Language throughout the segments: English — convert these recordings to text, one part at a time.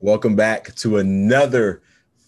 Welcome back to another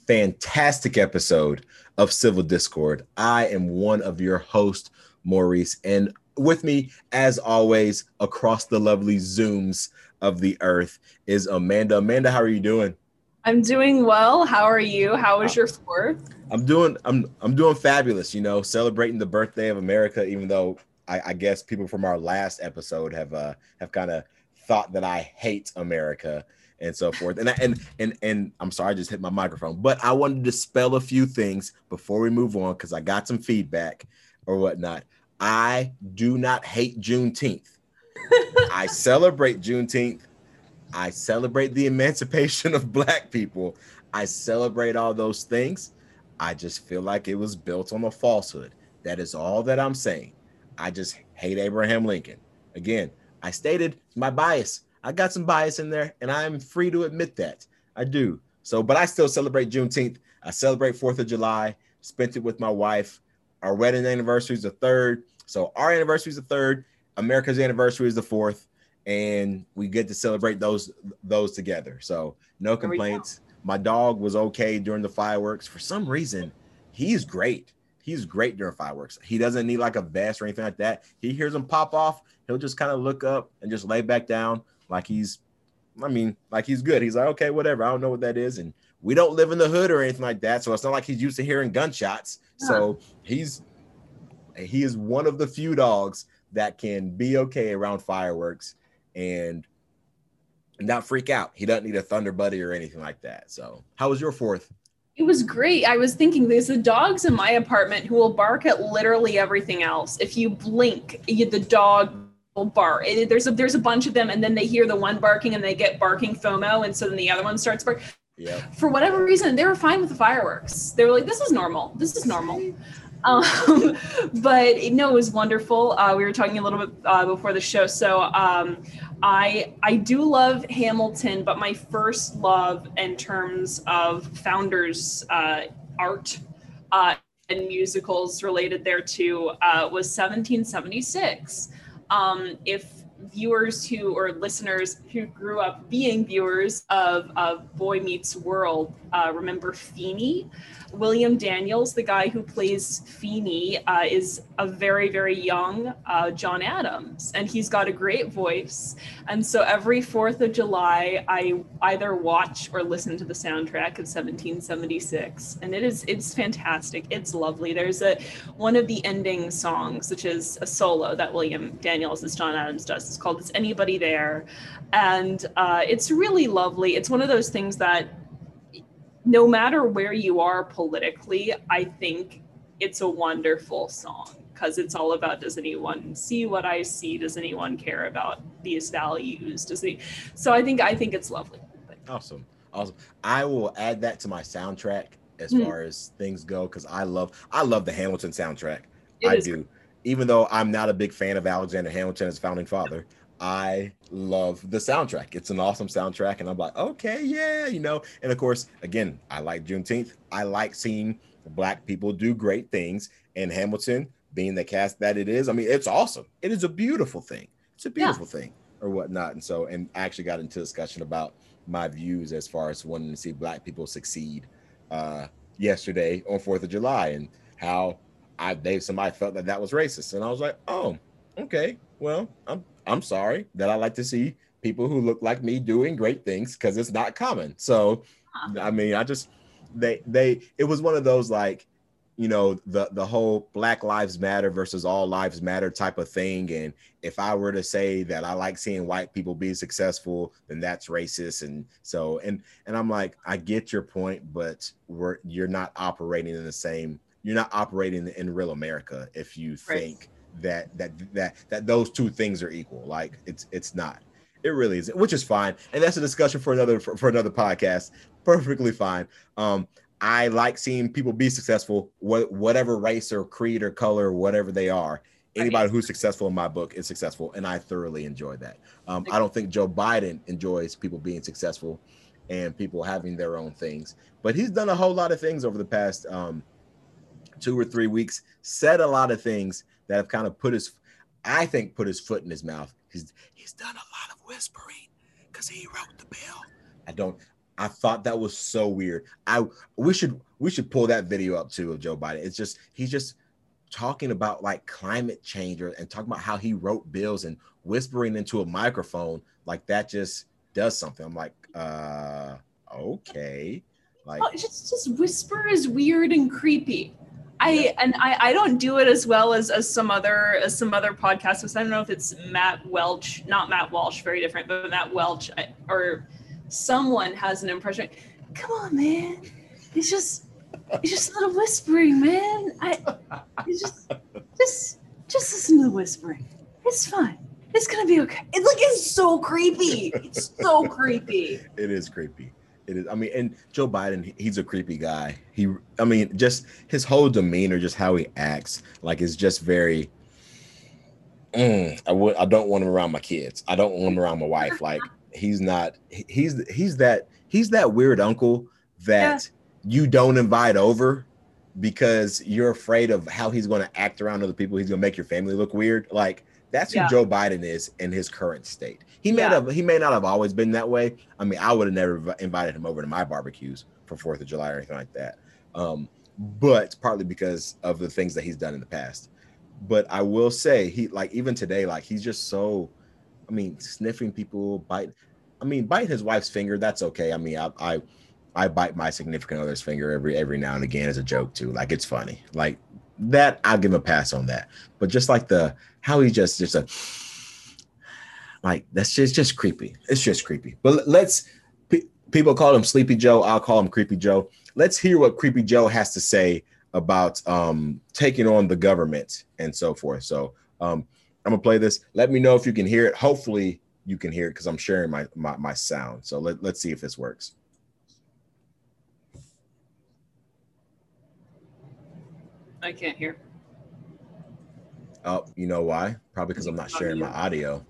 fantastic episode of Civil Discord. I am one of your hosts, Maurice, and with me, as always, across the lovely Zooms of the earth is Amanda. Amanda, how are you doing? I'm doing well. How are you? How was your fourth? I'm doing I'm I'm doing fabulous, you know, celebrating the birthday of America, even though I, I guess people from our last episode have uh have kind of thought that I hate America and so forth. And I, and and and I'm sorry, I just hit my microphone, but I wanted to spell a few things before we move on because I got some feedback or whatnot. I do not hate Juneteenth. I celebrate Juneteenth. I celebrate the emancipation of Black people. I celebrate all those things. I just feel like it was built on a falsehood. That is all that I'm saying. I just hate Abraham Lincoln. Again, I stated my bias. I got some bias in there, and I'm free to admit that. I do. So, but I still celebrate Juneteenth. I celebrate Fourth of July. Spent it with my wife. Our wedding anniversary is the third. So our anniversary is the third. America's anniversary is the fourth, and we get to celebrate those those together. So no complaints. My dog was okay during the fireworks. For some reason, he's great. He's great during fireworks. He doesn't need like a vest or anything like that. He hears them pop off. He'll just kind of look up and just lay back down like he's, I mean, like he's good. He's like, okay, whatever. I don't know what that is. And we don't live in the hood or anything like that. So it's not like he's used to hearing gunshots. Yeah. So he's, he is one of the few dogs that can be okay around fireworks and not freak out. He doesn't need a thunder buddy or anything like that. So, how was your fourth? It was great. I was thinking there's the dogs in my apartment who will bark at literally everything else. If you blink, you, the dog bark. It, there's a there's a bunch of them, and then they hear the one barking, and they get barking FOMO, and so then the other one starts barking. Yeah. For whatever reason, they were fine with the fireworks. They were like, "This is normal. This is normal." Um, but no, it was wonderful. Uh, we were talking a little bit uh, before the show, so um, I I do love Hamilton, but my first love in terms of founders uh, art uh, and musicals related there too uh, was 1776 um, if viewers who or listeners who grew up being viewers of, of Boy Meets World uh, remember Feeny. William Daniels, the guy who plays Feeny, uh, is a very, very young uh, John Adams, and he's got a great voice. And so every 4th of July, I either watch or listen to the soundtrack of 1776, and it is it's fantastic. It's lovely. There's a one of the ending songs, which is a solo that William Daniels as John Adams does. It's called "Is Anybody There," and uh, it's really lovely. It's one of those things that no matter where you are politically, I think it's a wonderful song because it's all about does anyone see what I see? Does anyone care about these values? Does he? So I think I think it's lovely. Awesome, awesome. I will add that to my soundtrack as mm-hmm. far as things go because I love I love the Hamilton soundtrack. It I do. Great. Even though I'm not a big fan of Alexander Hamilton as founding father, I love the soundtrack. It's an awesome soundtrack, and I'm like, okay, yeah, you know. And of course, again, I like Juneteenth. I like seeing black people do great things, and Hamilton being the cast that it is. I mean, it's awesome. It is a beautiful thing. It's a beautiful yeah. thing, or whatnot. And so, and I actually got into discussion about my views as far as wanting to see black people succeed uh, yesterday on Fourth of July, and how I they somebody felt that that was racist, and I was like, oh, okay, well, I'm I'm sorry that I like to see people who look like me doing great things because it's not common. So, I mean, I just they they it was one of those like you know the the whole black lives matter versus all lives matter type of thing and if i were to say that i like seeing white people be successful then that's racist and so and and i'm like i get your point but we're you're not operating in the same you're not operating in real america if you right. think that that that that those two things are equal. Like it's it's not. It really is, which is fine, and that's a discussion for another for, for another podcast. Perfectly fine. Um, I like seeing people be successful, what whatever race or creed or color, or whatever they are. Anybody who's successful in my book is successful, and I thoroughly enjoy that. Um, I don't think Joe Biden enjoys people being successful and people having their own things, but he's done a whole lot of things over the past um, two or three weeks. Said a lot of things that have kind of put his, I think, put his foot in his mouth. He's he's done a lot of whispering because he wrote the bill. I don't. I thought that was so weird. I we should we should pull that video up too of Joe Biden. It's just he's just talking about like climate change or, and talking about how he wrote bills and whispering into a microphone like that just does something. I'm like, uh, okay. Like oh, just just whisper is weird and creepy. I yeah. and I, I don't do it as well as, as some other as some other podcasts. I don't know if it's Matt Welch, not Matt Walsh, very different, but Matt Welch or someone has an impression. Come on, man. It's just it's just a little whispering, man. I it's just just just listen to the whispering. It's fine. It's gonna be okay. It's like it's so creepy. It's so creepy. It is creepy. It is. I mean, and Joe Biden, he's a creepy guy. He, I mean, just his whole demeanor, just how he acts, like is just very. Mm, I would. I don't want him around my kids. I don't want him around my wife. Like he's not. He's he's that he's that weird uncle that yeah. you don't invite over because you're afraid of how he's going to act around other people. He's going to make your family look weird. Like that's who yeah. Joe Biden is in his current state. He may yeah. have he may not have always been that way. I mean, I would have never invited him over to my barbecues for Fourth of July or anything like that. Um, but partly because of the things that he's done in the past. But I will say he like even today, like he's just so I mean, sniffing people, bite I mean, bite his wife's finger, that's okay. I mean, I I I bite my significant other's finger every every now and again as a joke too. Like it's funny. Like that I'll give him a pass on that. But just like the how he just just a like that's just just creepy. It's just creepy. But let's people call him Sleepy Joe. I'll call him Creepy Joe. Let's hear what Creepy Joe has to say about um, taking on the government and so forth. So um, I'm gonna play this. Let me know if you can hear it. Hopefully you can hear it because I'm sharing my, my my sound. So let, let's see if this works. I can't hear. Oh, you know why? Probably because I'm not sharing my audio.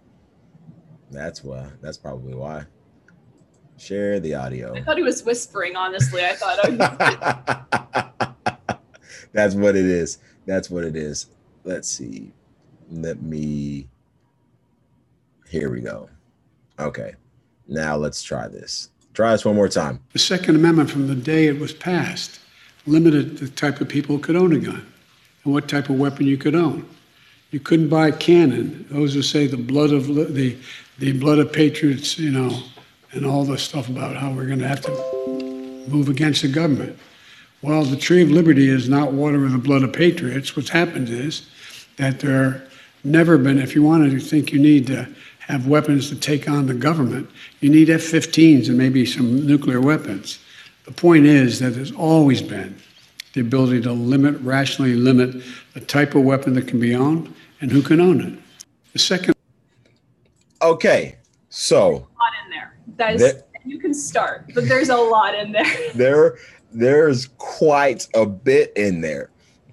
That's why. That's probably why. Share the audio. I thought he was whispering, honestly. I thought That's what it is. That's what it is. Let's see. Let me here we go. Okay. Now let's try this. Try this one more time. The Second Amendment from the day it was passed limited the type of people who could own a gun and what type of weapon you could own. You couldn't buy a cannon. Those who say the blood of the the blood of patriots, you know, and all the stuff about how we're going to have to move against the government. Well, the tree of liberty is not water with the blood of patriots. What's happened is that there never been. If you wanted to think you need to have weapons to take on the government, you need F-15s and maybe some nuclear weapons. The point is that there's always been the ability to limit, rationally limit the type of weapon that can be owned and who can own it. The second. Okay, so. There's a lot in there. That is, that, you can start, but there's a lot in there. There, there's quite a bit in there.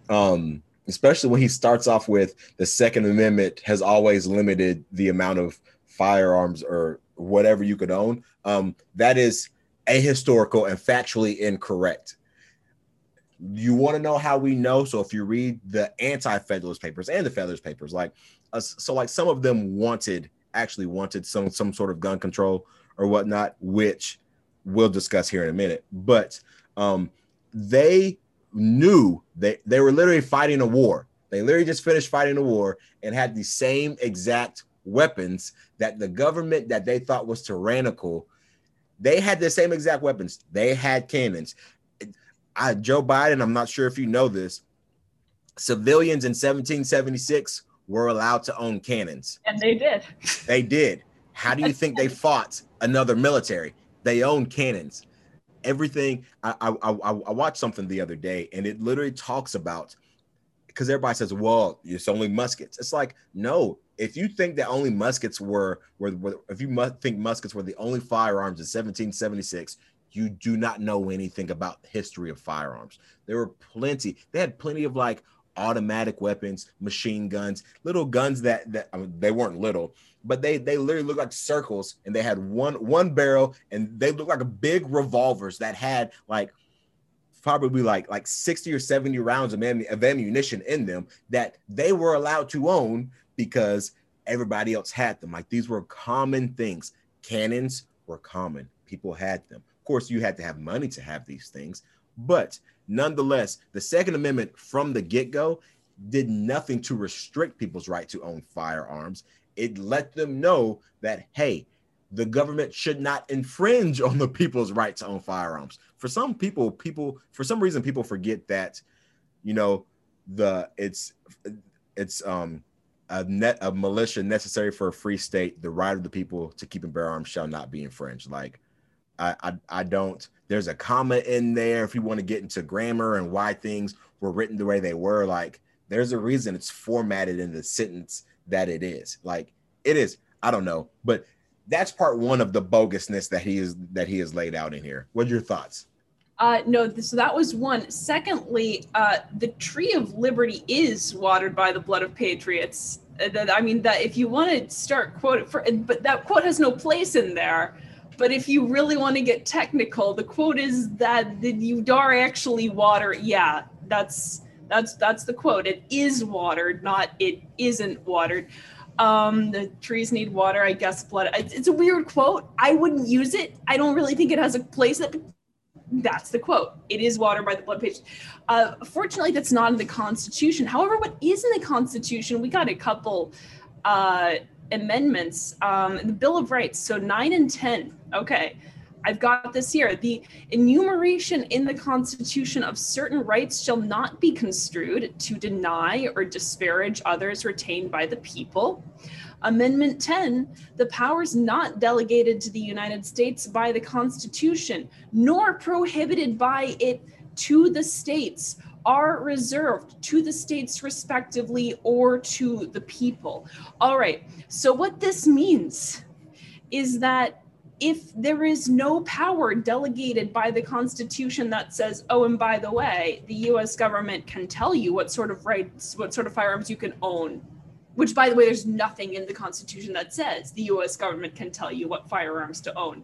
Um, especially when he starts off with the Second Amendment has always limited the amount of firearms or whatever you could own. Um, that is ahistorical and factually incorrect. You want to know how we know? So if you read the anti-Federalist papers and the Federalist papers, like uh, so, like some of them wanted actually wanted some some sort of gun control or whatnot, which we'll discuss here in a minute. But um, they knew they they were literally fighting a war. They literally just finished fighting a war and had the same exact weapons that the government that they thought was tyrannical they had the same exact weapons. They had cannons. I, Joe Biden, I'm not sure if you know this, civilians in 1776 were allowed to own cannons. And they did. They did. How do you think they fought another military? They owned cannons. Everything. I, I, I, I watched something the other day and it literally talks about because everybody says, well, it's only muskets. It's like, no, if you think that only muskets were, were, were if you think muskets were the only firearms in 1776, you do not know anything about the history of firearms. There were plenty. They had plenty of like automatic weapons, machine guns, little guns that that I mean, they weren't little, but they they literally looked like circles, and they had one one barrel, and they looked like big revolvers that had like probably like like 60 or 70 rounds of, of ammunition in them that they were allowed to own because everybody else had them. Like these were common things. Cannons were common. People had them. Of course, you had to have money to have these things, but nonetheless, the Second Amendment from the get go did nothing to restrict people's right to own firearms. It let them know that, hey, the government should not infringe on the people's right to own firearms. For some people, people for some reason people forget that, you know, the it's it's um a net a militia necessary for a free state. The right of the people to keep and bear arms shall not be infringed. Like I, I I don't. There's a comma in there if you want to get into grammar and why things were written the way they were. Like there's a reason it's formatted in the sentence that it is. Like it is. I don't know, but that's part one of the bogusness that he is that he has laid out in here. What are your thoughts? Uh, no, so that was one. Secondly, uh, the tree of liberty is watered by the blood of patriots. Uh, that I mean, that if you want to start quote for, but that quote has no place in there. But if you really want to get technical, the quote is that the, you are actually water. Yeah, that's that's that's the quote. It is watered, not it isn't watered. Um, the trees need water, I guess. Blood. It's, it's a weird quote. I wouldn't use it. I don't really think it has a place. That that's the quote. It is watered by the blood page. Uh, fortunately, that's not in the Constitution. However, what is in the Constitution? We got a couple uh, amendments. Um, the Bill of Rights. So nine and ten. Okay. I've got this here. The enumeration in the Constitution of certain rights shall not be construed to deny or disparage others retained by the people. Amendment 10 the powers not delegated to the United States by the Constitution, nor prohibited by it to the states, are reserved to the states respectively or to the people. All right, so what this means is that if there is no power delegated by the Constitution that says, oh, and by the way, the US government can tell you what sort of rights, what sort of firearms you can own, which, by the way, there's nothing in the Constitution that says the US government can tell you what firearms to own,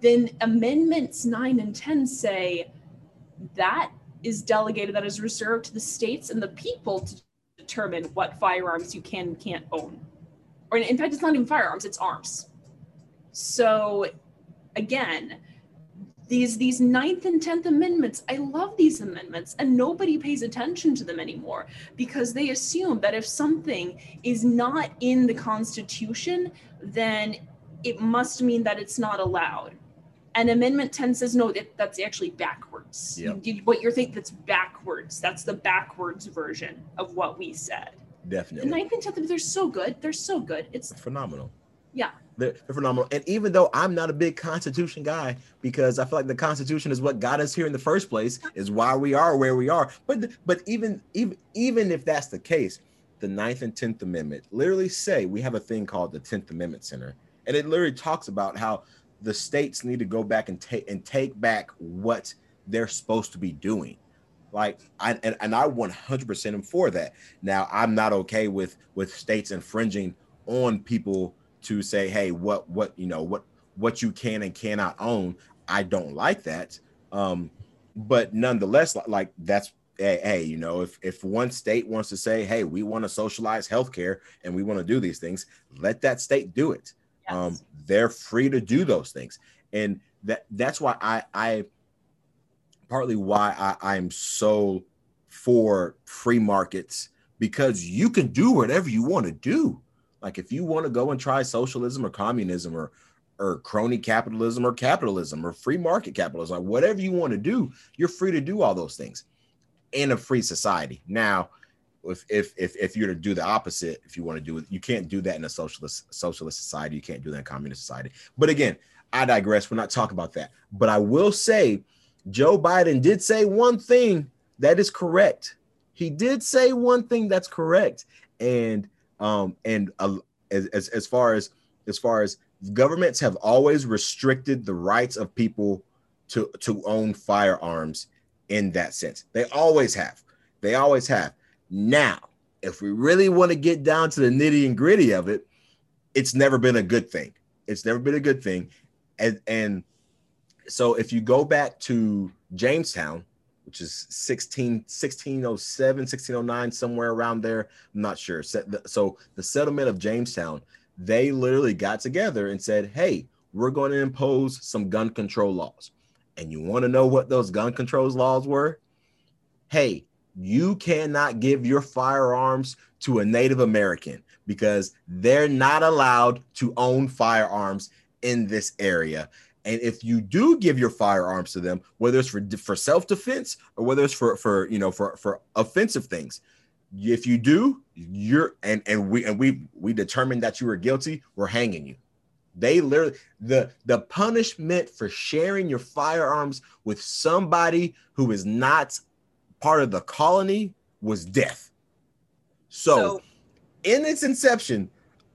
then Amendments 9 and 10 say that is delegated, that is reserved to the states and the people to determine what firearms you can and can't own. Or in fact, it's not even firearms, it's arms so again, these these ninth and tenth amendments i love these amendments and nobody pays attention to them anymore because they assume that if something is not in the constitution then it must mean that it's not allowed and amendment 10 says no that, that's actually backwards. Yep. you, what you're thinking that's backwards. That's the backwards version of what we said. Definitely. The ninth and tenth they're so good. They're so good. It's phenomenal. Yeah. They're, they're, phenomenal. And even though I'm not a big Constitution guy, because I feel like the Constitution is what got us here in the first place, is why we are where we are. But but even even even if that's the case, the Ninth and Tenth Amendment literally say we have a thing called the Tenth Amendment Center, and it literally talks about how the states need to go back and take and take back what they're supposed to be doing. Like I and, and I 100% am for that. Now I'm not okay with with states infringing on people to say, hey, what what you know what what you can and cannot own. I don't like that. Um, but nonetheless, like that's hey, hey, you know, if if one state wants to say, hey, we want to socialize healthcare and we want to do these things, let that state do it. Yes. Um, they're free to do those things, and that that's why I I partly why I I'm so for free markets because you can do whatever you want to do. Like if you want to go and try socialism or communism or or crony capitalism or capitalism or free market capitalism, like whatever you want to do, you're free to do all those things in a free society. Now, if if if, if you're to do the opposite, if you want to do it, you can't do that in a socialist socialist society. You can't do that in a communist society. But again, I digress. We're not talking about that. But I will say, Joe Biden did say one thing that is correct. He did say one thing that's correct, and um, and uh, as, as as far as as far as governments have always restricted the rights of people to to own firearms in that sense. They always have. They always have. Now, if we really want to get down to the nitty and gritty of it, it's never been a good thing. It's never been a good thing. And and so if you go back to Jamestown, which is 16, 1607, 1609, somewhere around there. I'm not sure. So the settlement of Jamestown, they literally got together and said, hey, we're going to impose some gun control laws. And you want to know what those gun controls laws were? Hey, you cannot give your firearms to a Native American because they're not allowed to own firearms in this area. And if you do give your firearms to them, whether it's for for self defense or whether it's for for you know for for offensive things, if you do, you're and and we and we we determined that you were guilty, we're hanging you. They literally the the punishment for sharing your firearms with somebody who is not part of the colony was death. So, so in its inception,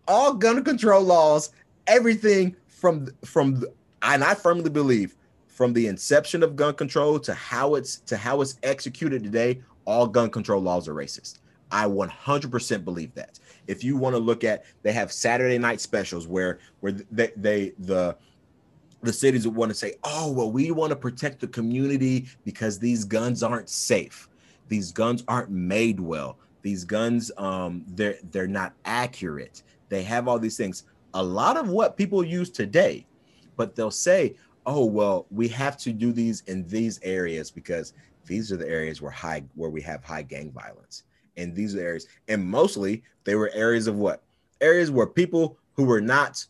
all gun control laws, everything from from and I firmly believe from the inception of gun control to how it's to how it's executed today, all gun control laws are racist. I 100% believe that. If you want to look at, they have Saturday night specials where where they, they the the cities would want to say, oh well, we want to protect the community because these guns aren't safe. These guns aren't made well. These guns, um, they're they're not accurate. They have all these things. A lot of what people use today, but they'll say, oh well, we have to do these in these areas because these are the areas where high where we have high gang violence in these areas. And mostly they were areas of what? Areas where people who were not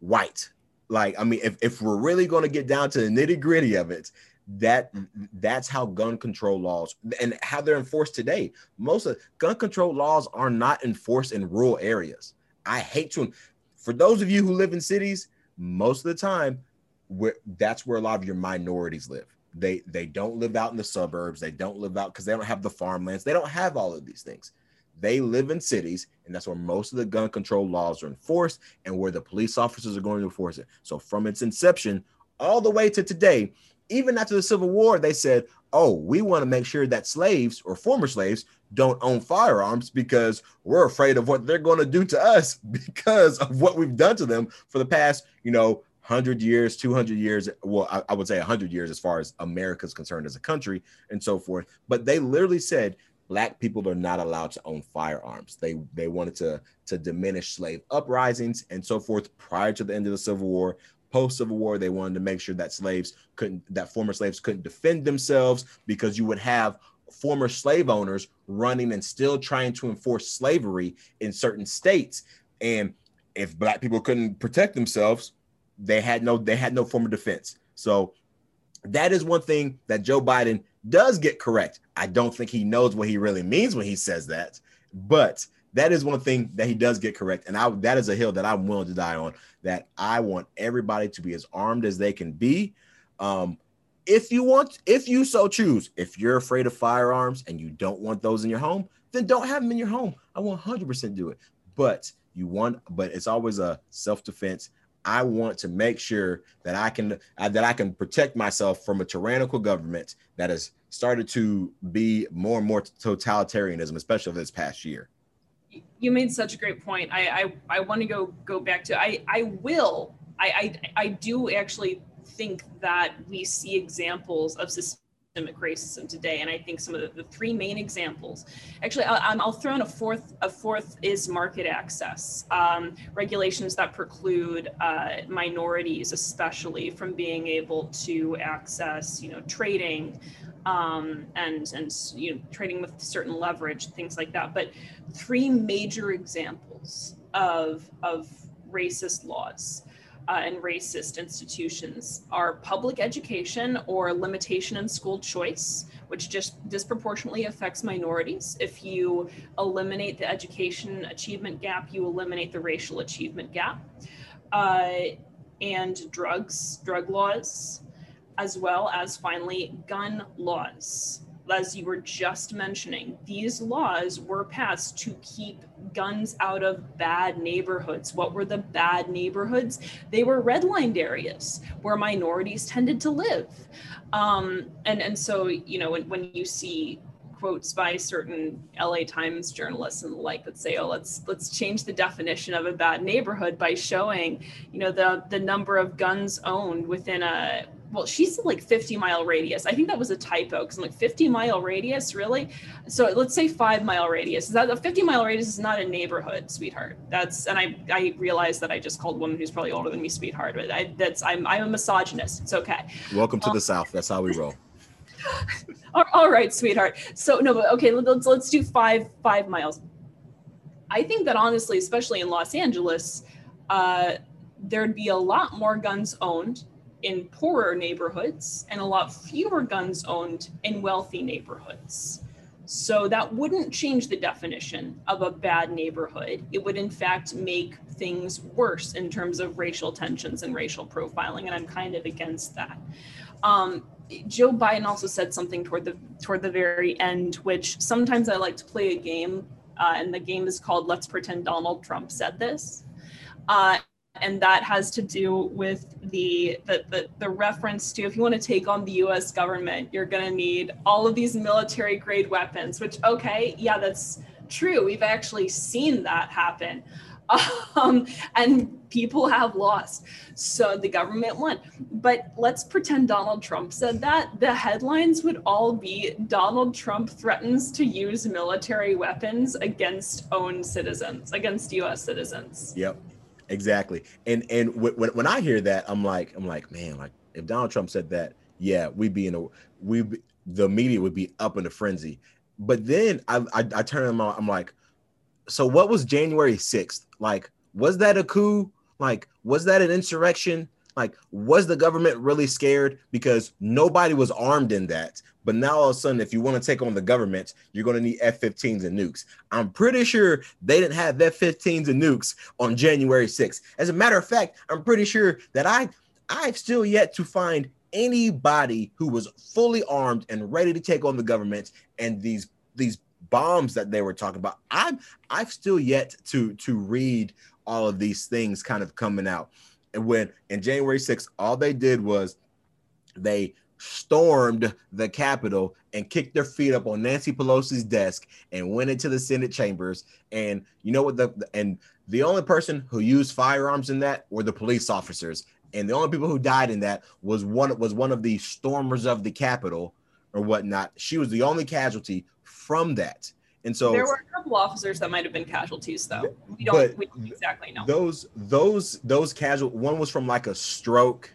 white. Like, I mean, if, if we're really going to get down to the nitty gritty of it, that mm. that's how gun control laws and how they're enforced today. Most of gun control laws are not enforced in rural areas. I hate to, for those of you who live in cities, most of the time, where that's where a lot of your minorities live. They they don't live out in the suburbs. They don't live out because they don't have the farmlands. They don't have all of these things they live in cities and that's where most of the gun control laws are enforced and where the police officers are going to enforce it so from its inception all the way to today even after the civil war they said oh we want to make sure that slaves or former slaves don't own firearms because we're afraid of what they're going to do to us because of what we've done to them for the past you know 100 years, 200 years, well, I, I would say 100 years as far as America's concerned as a country and so forth. But they literally said black people are not allowed to own firearms. They they wanted to to diminish slave uprisings and so forth prior to the end of the Civil War. Post Civil War, they wanted to make sure that slaves couldn't that former slaves couldn't defend themselves because you would have former slave owners running and still trying to enforce slavery in certain states. And if black people couldn't protect themselves, they had no they had no form of defense. So that is one thing that Joe Biden does get correct. I don't think he knows what he really means when he says that, but that is one thing that he does get correct. And I that is a hill that I'm willing to die on. That I want everybody to be as armed as they can be. Um, if you want, if you so choose, if you're afraid of firearms and you don't want those in your home, then don't have them in your home. I 100% do it. But you want, but it's always a self defense. I want to make sure that I can uh, that I can protect myself from a tyrannical government that has started to be more and more totalitarianism, especially this past year. You made such a great point. I I, I want to go go back to I I will I, I I do actually think that we see examples of racism today. And I think some of the, the three main examples, actually, I'll, I'll, throw in a fourth. A fourth is market access, um, regulations that preclude uh, minorities, especially, from being able to access, you know, trading. Um, and and you know trading with certain leverage things like that but three major examples of of racist laws uh, and racist institutions are public education or limitation in school choice, which just disproportionately affects minorities. If you eliminate the education achievement gap, you eliminate the racial achievement gap. Uh, and drugs, drug laws, as well as finally gun laws as you were just mentioning, these laws were passed to keep guns out of bad neighborhoods. What were the bad neighborhoods? They were redlined areas where minorities tended to live. Um, and, and so, you know, when, when you see quotes by certain LA Times journalists and the like that say, "Oh, let's let's change the definition of a bad neighborhood by showing, you know, the the number of guns owned within a well, she said like 50 mile radius. I think that was a typo because I'm like 50 mile radius, really? So let's say five mile radius. Is that a 50 mile radius is not a neighborhood, sweetheart. That's and I I realized that I just called a woman who's probably older than me sweetheart, but I that's I'm I'm a misogynist. It's okay. Welcome to um, the South. That's how we roll. all right, sweetheart. So no, but okay, let's let's do five five miles. I think that honestly, especially in Los Angeles, uh, there'd be a lot more guns owned in poorer neighborhoods and a lot fewer guns owned in wealthy neighborhoods. So that wouldn't change the definition of a bad neighborhood. It would, in fact, make things worse in terms of racial tensions and racial profiling, and I'm kind of against that. Um, Joe Biden also said something toward the toward the very end, which sometimes I like to play a game, uh, and the game is called "Let's Pretend Donald Trump Said This." Uh, and that has to do with the, the the, the reference to if you want to take on the U.S. government, you're going to need all of these military grade weapons. Which okay, yeah, that's true. We've actually seen that happen. Um, and people have lost. So the government won. But let's pretend Donald Trump said that. The headlines would all be Donald Trump threatens to use military weapons against own citizens, against US citizens. Yep. Exactly. And and when when I hear that, I'm like I'm like, man, like if Donald Trump said that, yeah, we'd be in a we the media would be up in a frenzy. But then I I, I turn them on. I'm like, so what was January 6th? Like, was that a coup? Like, was that an insurrection? Like, was the government really scared? Because nobody was armed in that. But now all of a sudden, if you want to take on the government, you're going to need F-15s and nukes. I'm pretty sure they didn't have F-15s and nukes on January 6th. As a matter of fact, I'm pretty sure that I I've still yet to find anybody who was fully armed and ready to take on the government and these these bombs that they were talking about. I'm I've still yet to to read all of these things kind of coming out. And when in January 6th, all they did was they stormed the Capitol and kicked their feet up on Nancy Pelosi's desk and went into the Senate chambers. And you know what? The and the only person who used firearms in that were the police officers. And the only people who died in that was one was one of the stormers of the Capitol or whatnot. She was the only casualty from that. And so there were a couple officers that might have been casualties, though. We don't, we don't exactly know. Those those those casual one was from like a stroke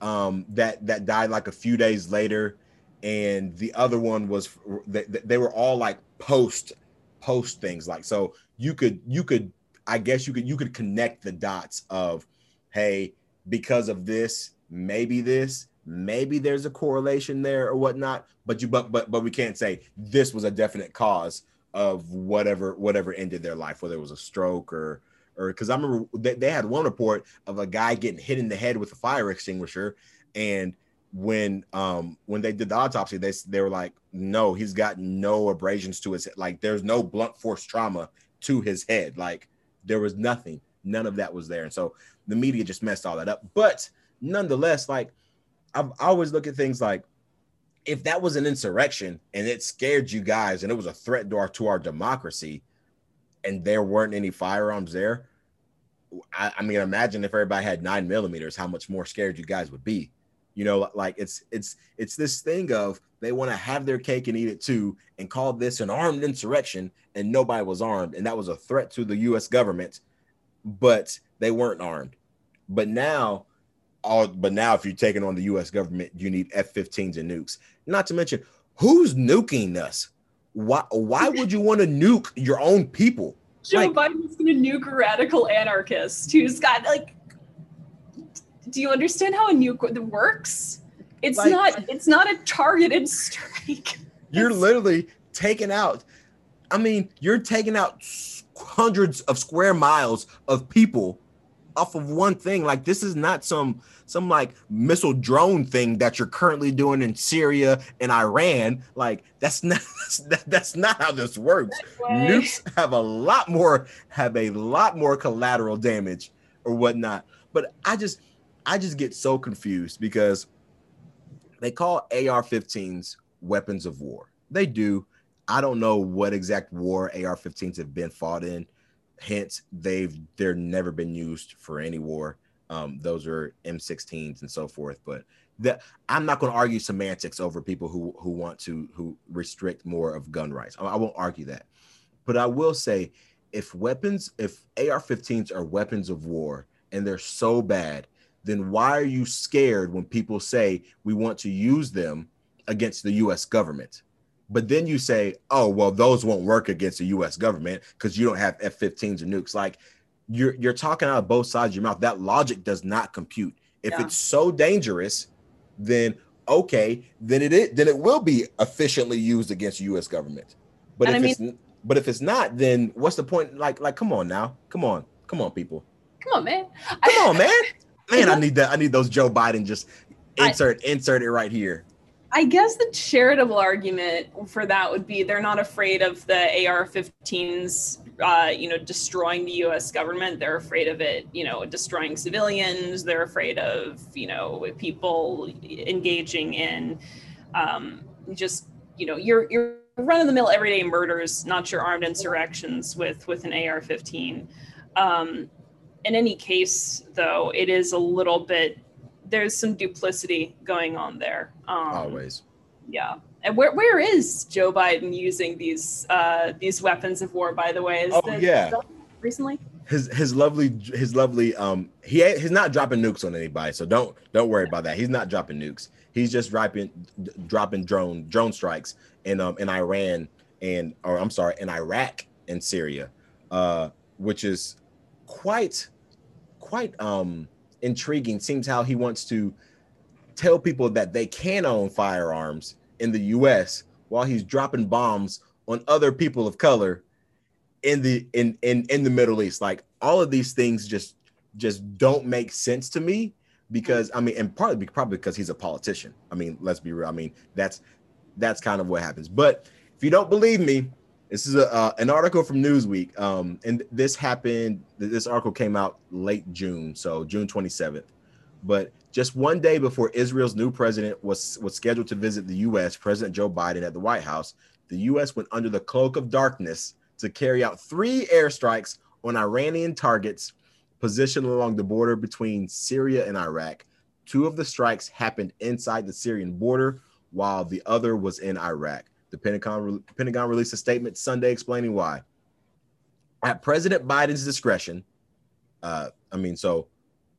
um, that that died like a few days later, and the other one was they, they were all like post post things like so you could you could I guess you could you could connect the dots of hey because of this maybe this maybe there's a correlation there or whatnot but you but but but we can't say this was a definite cause of whatever whatever ended their life whether it was a stroke or or because I remember they, they had one report of a guy getting hit in the head with a fire extinguisher, and when um when they did the autopsy, they they were like, no, he's got no abrasions to his head. Like there's no blunt force trauma to his head. Like there was nothing. None of that was there. And so the media just messed all that up. But nonetheless, like I've, I always look at things like if that was an insurrection and it scared you guys and it was a threat to our to our democracy, and there weren't any firearms there, I, I, mean, imagine if everybody had nine millimeters, how much more scared you guys would be. You know, like it's it's it's this thing of they want to have their cake and eat it too, and call this an armed insurrection, and nobody was armed, and that was a threat to the U.S. government, but they weren't armed. But now, all but now, if you're taking on the U.S. government, you need F-15s and nukes. Not to mention, who's nuking us? Why why would you want to nuke your own people? Joe like, Biden's gonna nuke radical anarchists who's got like do you understand how a nuke works? It's like, not it's not a targeted strike. You're it's, literally taking out I mean, you're taking out hundreds of square miles of people off of one thing. Like this is not some some like missile drone thing that you're currently doing in Syria and Iran. Like that's not that's, that's not how this works. Nukes have a lot more have a lot more collateral damage or whatnot. But I just I just get so confused because they call AR-15s weapons of war. They do. I don't know what exact war AR-15s have been fought in. Hence, they've they're never been used for any war. Um, those are M16s and so forth. But that I'm not going to argue semantics over people who who want to who restrict more of gun rights. I, I won't argue that, but I will say if weapons, if AR-15s are weapons of war and they're so bad, then why are you scared when people say we want to use them against the U.S. government? But then you say, oh well, those won't work against the U.S. government because you don't have F-15s or nukes. Like you're you're talking out of both sides of your mouth. That logic does not compute. If yeah. it's so dangerous, then okay, then it is, then it will be efficiently used against U.S. government. But and if I mean, it's but if it's not, then what's the point? Like like come on now, come on, come on, people, come on, man, come on, man, man. I need that. I need those Joe Biden just insert I, insert it right here. I guess the charitable argument for that would be they're not afraid of the AR-15s, uh, you know, destroying the U.S. government. They're afraid of it, you know, destroying civilians. They're afraid of, you know, people engaging in um, just, you know, your your run-of-the-mill everyday murders, not your armed insurrections with with an AR-15. Um, in any case, though, it is a little bit there's some duplicity going on there. Um, Always. Yeah. And where where is Joe Biden using these uh, these weapons of war? By the way, is oh yeah, recently. His his lovely his lovely um he he's not dropping nukes on anybody, so don't don't worry about that. He's not dropping nukes. He's just dropping dropping drone drone strikes in um in Iran and or I'm sorry in Iraq and Syria, uh, which is quite quite um intriguing seems how he wants to tell people that they can own firearms in the US while he's dropping bombs on other people of color in the in in in the Middle East. Like all of these things just just don't make sense to me because I mean, and partly probably because he's a politician. I mean, let's be real. I mean, that's that's kind of what happens. But if you don't believe me, this is a uh, an article from Newsweek, um, and this happened. This article came out late June, so June 27th. But just one day before Israel's new president was was scheduled to visit the U.S., President Joe Biden at the White House, the U.S. went under the cloak of darkness to carry out three airstrikes on Iranian targets positioned along the border between Syria and Iraq. Two of the strikes happened inside the Syrian border, while the other was in Iraq. The Pentagon, Pentagon released a statement Sunday explaining why. At President Biden's discretion, uh, I mean, so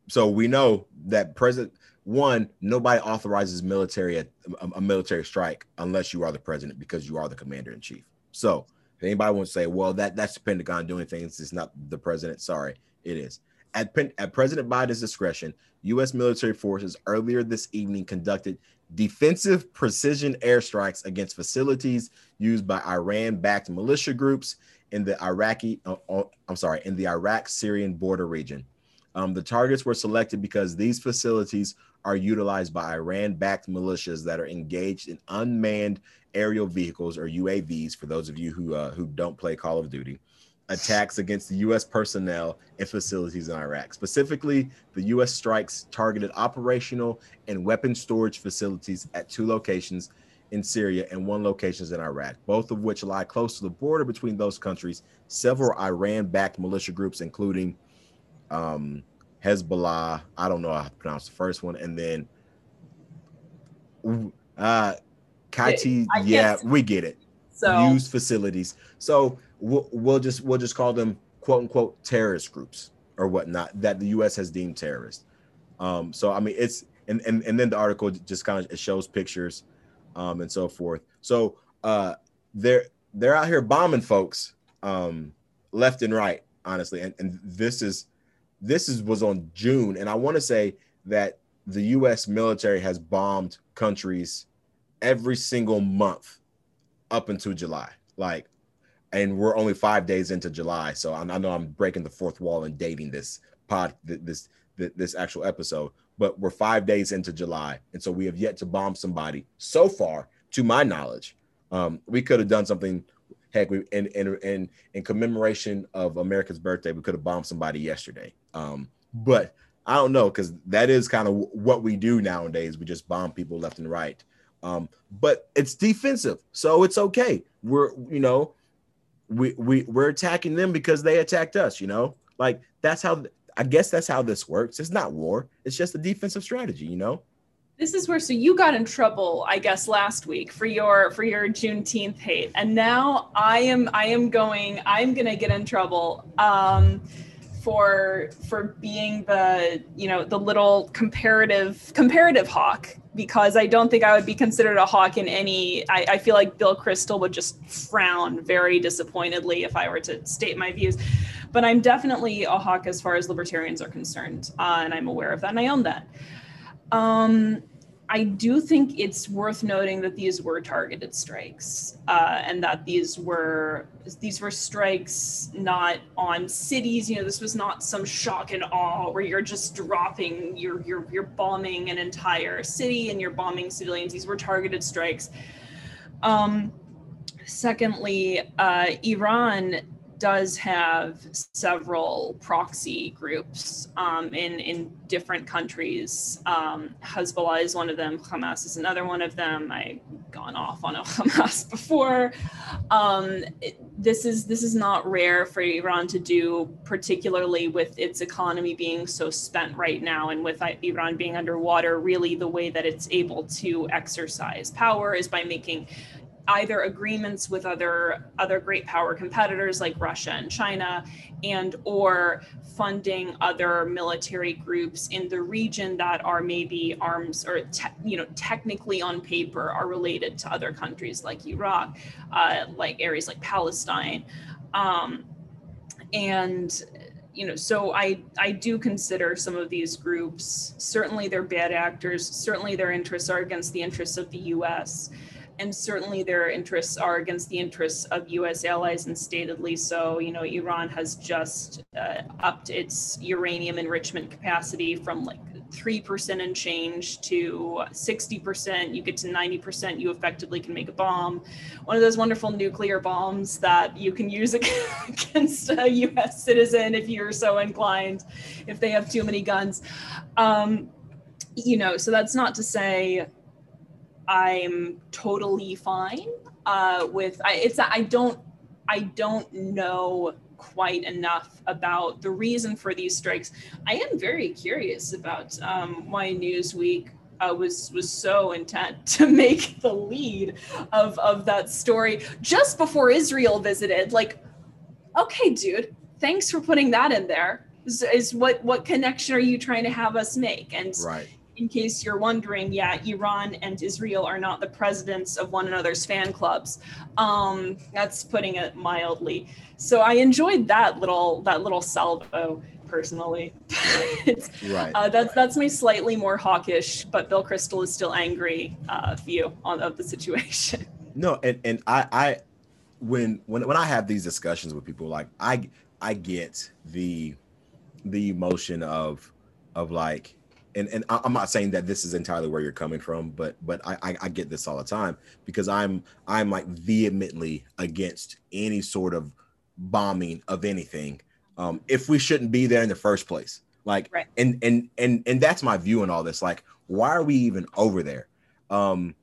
so we know that President one, nobody authorizes military a, a, military strike unless you are the president because you are the commander in chief. So if anybody wants to say, well, that that's the Pentagon doing things, it's not the president. Sorry, it is. At, at President Biden's discretion, U.S. military forces earlier this evening conducted defensive precision airstrikes against facilities used by Iran-backed militia groups in the Iraqi, uh, uh, I'm sorry, in the Iraq-Syrian border region. Um, the targets were selected because these facilities are utilized by Iran-backed militias that are engaged in unmanned aerial vehicles or UAVs. For those of you who uh, who don't play Call of Duty, attacks against the U.S. personnel and facilities in Iraq. Specifically, the U.S. strikes targeted operational and weapon storage facilities at two locations in Syria and one locations in Iraq, both of which lie close to the border between those countries. Several Iran-backed militia groups, including um, Hezbollah, I don't know how to pronounce the first one, and then uh, Kaiti, yeah, we get it. So use facilities. So we'll, we'll just we'll just call them quote unquote terrorist groups or whatnot that the U.S. has deemed terrorist. Um, so I mean, it's and and and then the article just kind of shows pictures, um, and so forth. So uh, they're they're out here bombing folks um, left and right, honestly. And and this is this is was on June, and I want to say that the U.S. military has bombed countries every single month up until July. Like and we're only five days into July, so I, I know I'm breaking the fourth wall and dating this pod, this this, actual episode. But we're five days into July, and so we have yet to bomb somebody so far, to my knowledge. Um, we could have done something. Heck, we in in in in commemoration of America's birthday, we could have bombed somebody yesterday. Um, but I don't know because that is kind of what we do nowadays. We just bomb people left and right. Um, but it's defensive, so it's okay. We're you know we we we're attacking them because they attacked us. You know, like that's how I guess that's how this works. It's not war. It's just a defensive strategy. You know. this is where so you got in trouble i guess last week for your for your juneteenth hate and now i am i am going i'm gonna get in trouble um for for being the you know the little comparative comparative hawk because I don't think I would be considered a hawk in any. I, I, feel like Bill Kristol would just frown very disappointedly if I were to state my views. But I'm definitely a hawk as far as libertarians are concerned, uh, and I'm aware of that, and I own that. Um, I do think it's worth noting that these were targeted strikes, uh, and that these were these were strikes not on cities. You know, this was not some shock and awe where you're just dropping, you're you're you're bombing an entire city and you're bombing civilians. These were targeted strikes. Um, secondly, uh, Iran does have several proxy groups um, in in different countries. Um, Hezbollah is one of them. Hamas is another one of them. I've gone off on a Hamas before. Um, it, this is this is not rare for Iran to do, particularly with its economy being so spent right now, and with Iran being underwater. Really, the way that it's able to exercise power is by making either agreements with other other great power competitors like Russia and China and or funding other military groups in the region that are maybe arms or te- you know technically on paper are related to other countries like Iraq uh, like areas like Palestine. Um, and you know so i i do consider some of these groups certainly they're bad actors certainly their interests are against the interests of the us and certainly their interests are against the interests of U.S. allies, and statedly so. You know, Iran has just uh, upped its uranium enrichment capacity from like three percent and change to sixty percent. You get to ninety percent, you effectively can make a bomb. One of those wonderful nuclear bombs that you can use against a U.S. citizen if you're so inclined, if they have too many guns. Um, you know, so that's not to say I'm totally fine uh, with. I, it's I don't I don't know quite enough about the reason for these strikes. I am very curious about um, why Newsweek uh, was was so intent to make the lead of of that story just before Israel visited. Like, okay, dude, thanks for putting that in there. Is, is what what connection are you trying to have us make? And right in case you're wondering, yeah, Iran and Israel are not the presidents of one another's fan clubs. Um, that's putting it mildly. So I enjoyed that little that little salvo personally. right. Uh, that's that's my slightly more hawkish, but Bill Kristol is still angry uh, view on of the situation. No, and and I I when when when I have these discussions with people, like I I get the the emotion of of like and and I'm not saying that this is entirely where you're coming from, but but I, I, I get this all the time because I'm I'm like vehemently against any sort of bombing of anything um, if we shouldn't be there in the first place. Like right. and and and and that's my view on all this. Like, why are we even over there? Um,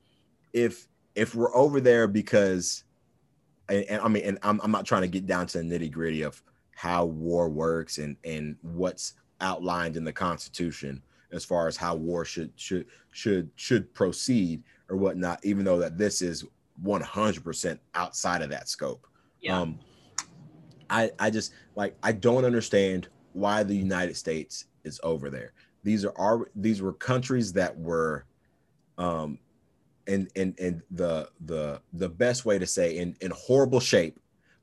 if if we're over there because and, and I mean, and I'm, I'm not trying to get down to the nitty gritty of how war works and and what's outlined in the Constitution as far as how war should should should should proceed or whatnot, even though that this is 100% outside of that scope. Yeah. Um, I I just like I don't understand why the United States is over there. These are our these were countries that were um and and and the the the best way to say in in horrible shape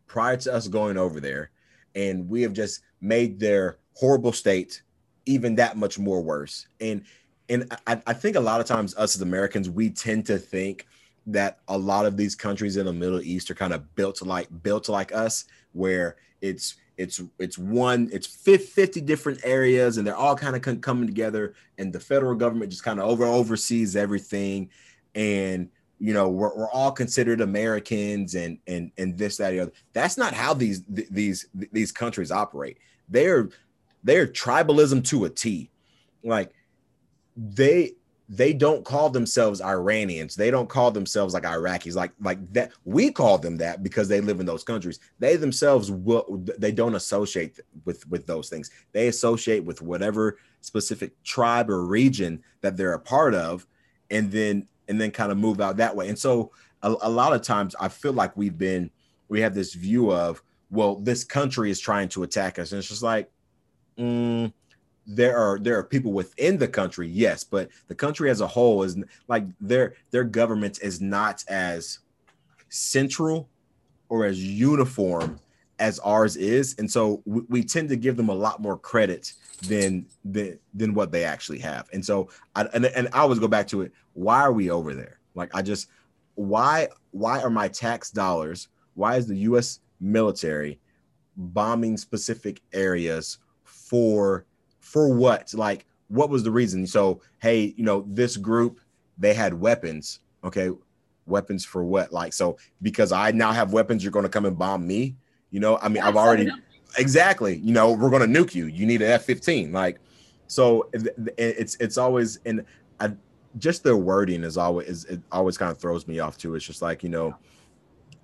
prior to us going over there and we have just made their horrible state even that much more worse. And and I, I think a lot of times us as Americans, we tend to think that a lot of these countries in the Middle East are kind of built like built like us, where it's it's it's one it's 50 different areas and they're all kind of coming together and the federal government just kind of over oversees everything. And you know we're, we're all considered americans and and and this that the other. That's not how these these these countries operate. They're they're tribalism to a T. Like they they don't call themselves Iranians. They don't call themselves like Iraqis. Like like that we call them that because they live in those countries. They themselves will they don't associate with with those things. They associate with whatever specific tribe or region that they're a part of and then and then kind of move out that way. And so a, a lot of times I feel like we've been we have this view of well, this country is trying to attack us, and it's just like. Mm, there are there are people within the country yes but the country as a whole is like their their government is not as central or as uniform as ours is and so we, we tend to give them a lot more credit than than than what they actually have. And so I, and, and i always go back to it why are we over there? Like i just why why are my tax dollars why is the us military bombing specific areas for for what? Like, what was the reason? So, hey, you know, this group they had weapons. Okay, weapons for what? Like, so because I now have weapons, you're going to come and bomb me? You know, I mean, I've already exactly. You know, we're going to nuke you. You need an F-15. Like, so it's it's always and I, just their wording is always it always kind of throws me off too. It's just like you know.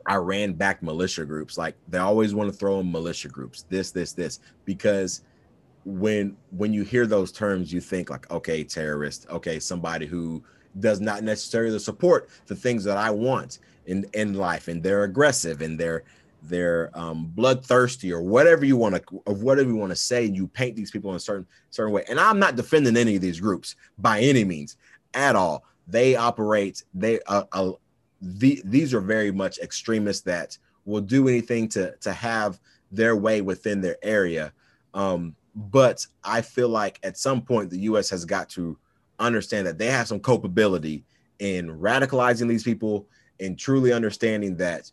Iran backed militia groups. Like they always want to throw in militia groups, this, this, this, because when when you hear those terms you think like okay terrorist okay somebody who does not necessarily support the things that i want in in life and they're aggressive and they're they're um, bloodthirsty or whatever you want to of whatever you want to say and you paint these people in a certain certain way. And i'm not defending any of these groups by any means at all. They operate they uh, uh the, these are very much extremists that will do anything to to have their way within their area. Um but I feel like at some point the US has got to understand that they have some culpability in radicalizing these people and truly understanding that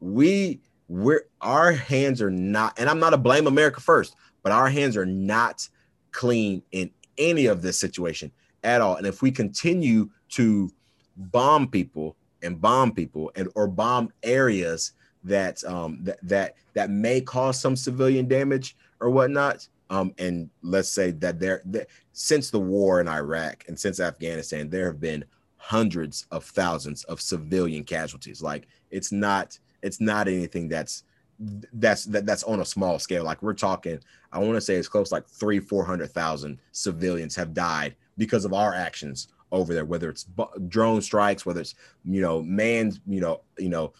we we're our hands are not and I'm not a blame America first, but our hands are not clean in any of this situation at all. And if we continue to bomb people and bomb people and or bomb areas that um that that that may cause some civilian damage or whatnot, um, and let's say that there, since the war in Iraq and since Afghanistan, there have been hundreds of thousands of civilian casualties. Like it's not, it's not anything that's that's that, that's on a small scale. Like we're talking, I want to say it's close like three, four hundred thousand civilians have died because of our actions over there. Whether it's drone strikes, whether it's you know manned, you know, you know,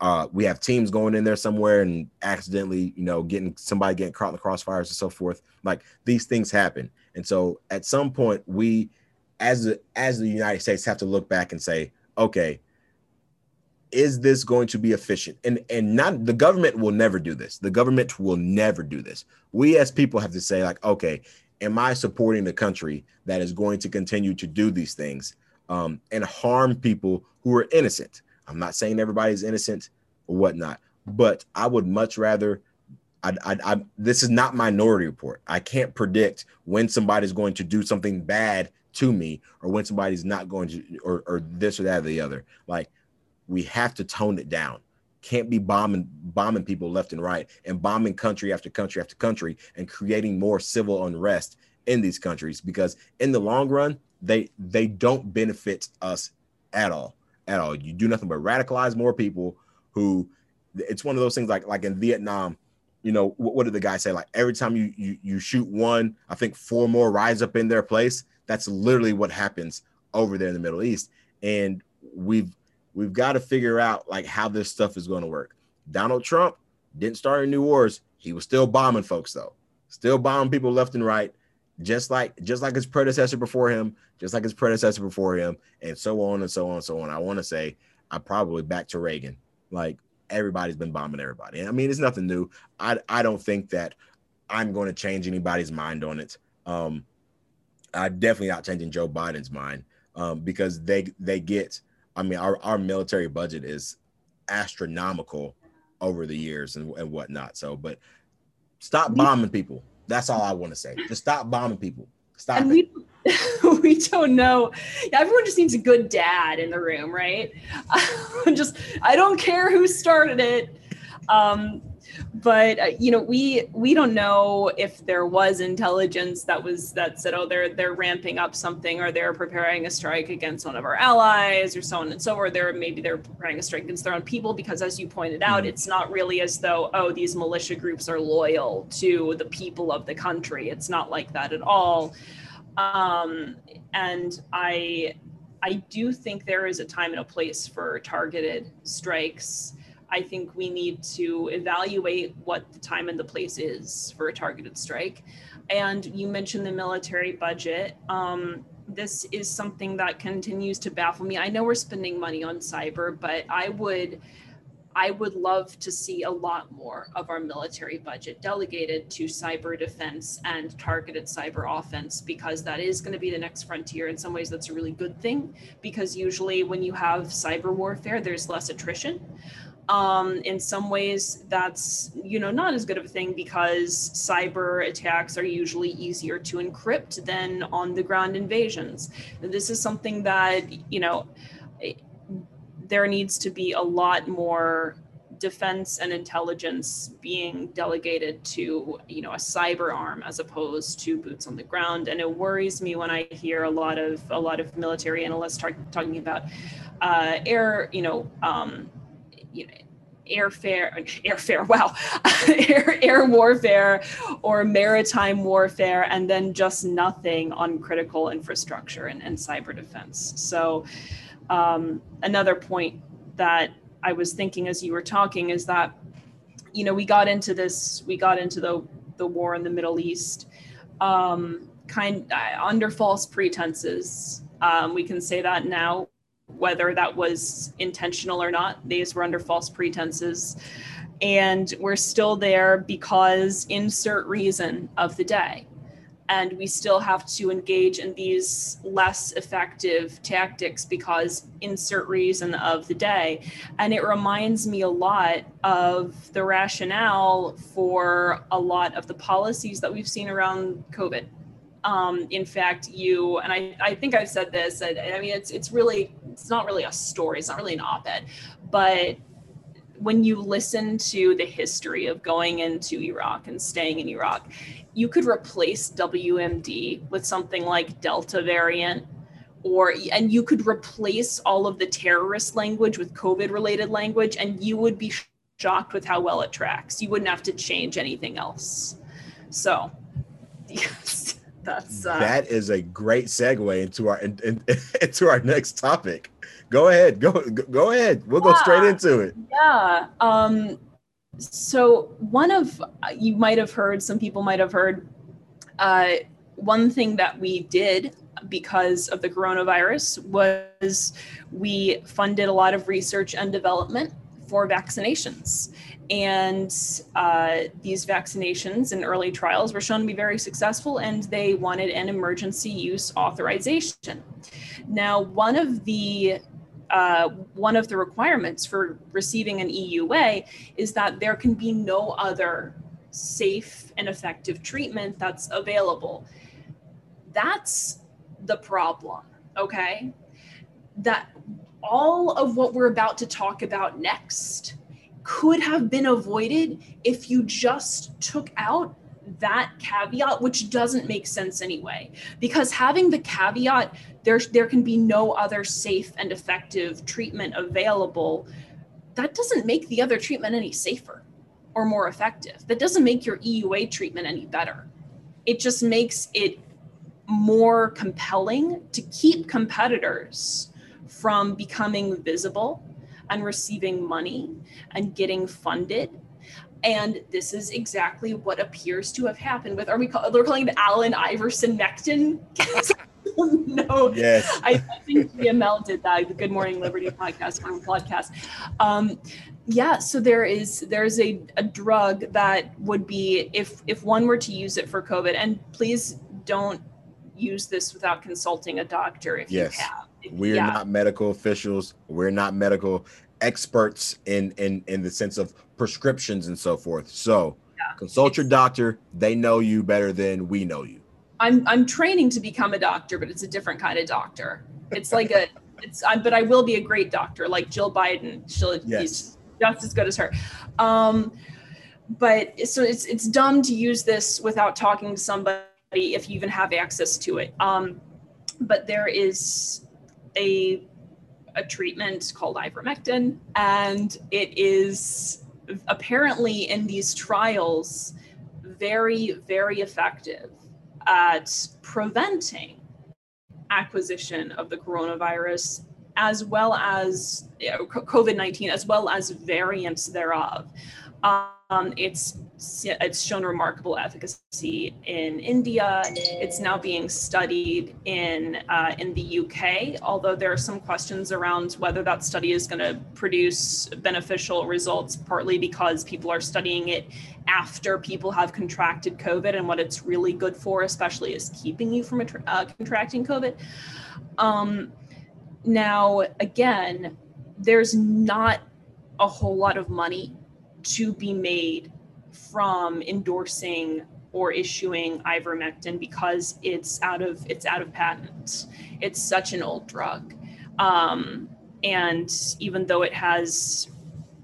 uh, we have teams going in there somewhere and accidentally, you know, getting somebody getting caught in the crossfires and so forth. Like these things happen, and so at some point, we, as the as the United States, have to look back and say, okay, is this going to be efficient? And and not the government will never do this. The government will never do this. We as people have to say, like, okay, am I supporting the country that is going to continue to do these things um, and harm people who are innocent? I'm not saying everybody's innocent or whatnot, but I would much rather. I, I, I, this is not Minority Report. I can't predict when somebody's going to do something bad to me or when somebody's not going to, or, or this or that or the other. Like, we have to tone it down. Can't be bombing bombing people left and right and bombing country after country after country and creating more civil unrest in these countries because in the long run they they don't benefit us at all at all. You do nothing but radicalize more people who it's one of those things like like in Vietnam, you know, what, what did the guy say? Like every time you, you you shoot one, I think four more rise up in their place. That's literally what happens over there in the Middle East. And we've we've got to figure out like how this stuff is going to work. Donald Trump didn't start any new wars. He was still bombing folks though, still bombing people left and right just like just like his predecessor before him, just like his predecessor before him, and so on and so on and so on. I want to say I probably back to Reagan. Like everybody's been bombing everybody. I mean, it's nothing new. I I don't think that I'm going to change anybody's mind on it. Um, I definitely not changing Joe Biden's mind um, because they they get. I mean, our our military budget is astronomical over the years and, and whatnot. So, but stop bombing people. That's all I want to say. Just stop bombing people. Stop and it. We, we don't know. Everyone just needs a good dad in the room, right? just I don't care who started it. Um, but uh, you know we we don't know if there was intelligence that was that said oh they're they're ramping up something or they're preparing a strike against one of our allies or so on and so forth they're maybe they're preparing a strike against their own people because as you pointed out mm-hmm. it's not really as though oh these militia groups are loyal to the people of the country it's not like that at all um, and i I do think there is a time and a place for targeted strikes. I think we need to evaluate what the time and the place is for a targeted strike. And you mentioned the military budget. Um, this is something that continues to baffle me. I know we're spending money on cyber, but I would I would love to see a lot more of our military budget delegated to cyber defense and targeted cyber offense because that is going to be the next frontier. In some ways, that's a really good thing because usually when you have cyber warfare, there's less attrition. Um, in some ways, that's you know not as good of a thing because cyber attacks are usually easier to encrypt than on the ground invasions. This is something that you know there needs to be a lot more defense and intelligence being delegated to you know a cyber arm as opposed to boots on the ground and it worries me when i hear a lot of a lot of military analysts talk, talking about uh, air you know um, you know airfare airfare wow air, air warfare or maritime warfare and then just nothing on critical infrastructure and, and cyber defense so um, another point that I was thinking as you were talking is that, you know, we got into this, we got into the the war in the Middle East, um, kind uh, under false pretenses. Um, we can say that now, whether that was intentional or not. These were under false pretenses, and we're still there because insert reason of the day. And we still have to engage in these less effective tactics because insert reason of the day. And it reminds me a lot of the rationale for a lot of the policies that we've seen around covid um, in fact you and I, I think i've said this I, I mean it's it's really it's not really a story it's not really an op-ed but when you listen to the history of going into Iraq and staying in Iraq, you could replace WMD with something like Delta variant or and you could replace all of the terrorist language with COVID related language and you would be shocked with how well it tracks. You wouldn't have to change anything else. So yes, that's uh, that is a great segue into our in, in, into our next topic go ahead. Go go ahead. We'll yeah. go straight into it. Yeah. Um, so one of you might have heard, some people might have heard, uh, one thing that we did because of the coronavirus was we funded a lot of research and development for vaccinations. And uh, these vaccinations in early trials were shown to be very successful, and they wanted an emergency use authorization. Now, one of the uh, one of the requirements for receiving an EUA is that there can be no other safe and effective treatment that's available. That's the problem, okay? That all of what we're about to talk about next could have been avoided if you just took out that caveat, which doesn't make sense anyway, because having the caveat, there, there can be no other safe and effective treatment available, that doesn't make the other treatment any safer or more effective. That doesn't make your EUA treatment any better. It just makes it more compelling to keep competitors from becoming visible and receiving money and getting funded and this is exactly what appears to have happened with, are we call, they're calling it Allen Iverson Mectin? no. Yes. I, I think GML did that, the Good Morning Liberty podcast, podcast. Um, yeah, so there is there's a, a drug that would be if if one were to use it for COVID, and please don't use this without consulting a doctor if yes. you have. We're yeah. not medical officials. We're not medical experts in in in the sense of prescriptions and so forth. So yeah. consult your doctor. They know you better than we know you. I'm I'm training to become a doctor, but it's a different kind of doctor. It's like a it's I, but I will be a great doctor, like Jill Biden. She'll yes. just as good as her. Um, but so it's it's dumb to use this without talking to somebody if you even have access to it. Um, but there is a a treatment called ivermectin, and it is apparently in these trials very, very effective at preventing acquisition of the coronavirus as well as you know, COVID 19, as well as variants thereof. Um, it's it's shown remarkable efficacy in India. It's now being studied in uh, in the UK. Although there are some questions around whether that study is going to produce beneficial results, partly because people are studying it after people have contracted COVID, and what it's really good for, especially, is keeping you from uh, contracting COVID. Um, now, again, there's not a whole lot of money to be made from endorsing or issuing ivermectin because it's out of it's out of patent. It's such an old drug, um, and even though it has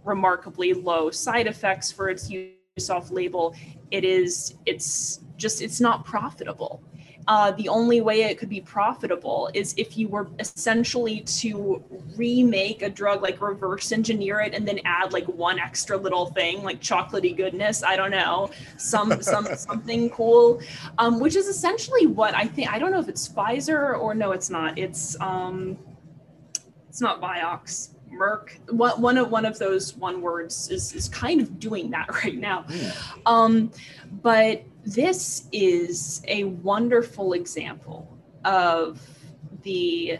remarkably low side effects for its use off label, it is it's just it's not profitable uh, the only way it could be profitable is if you were essentially to remake a drug, like reverse engineer it, and then add like one extra little thing, like chocolatey goodness. I don't know, some some something cool, um, which is essentially what I think. I don't know if it's Pfizer or no, it's not. It's um, it's not Biox. Merck, one, one of one of those one words is is kind of doing that right now. Mm. Um, but this is a wonderful example of the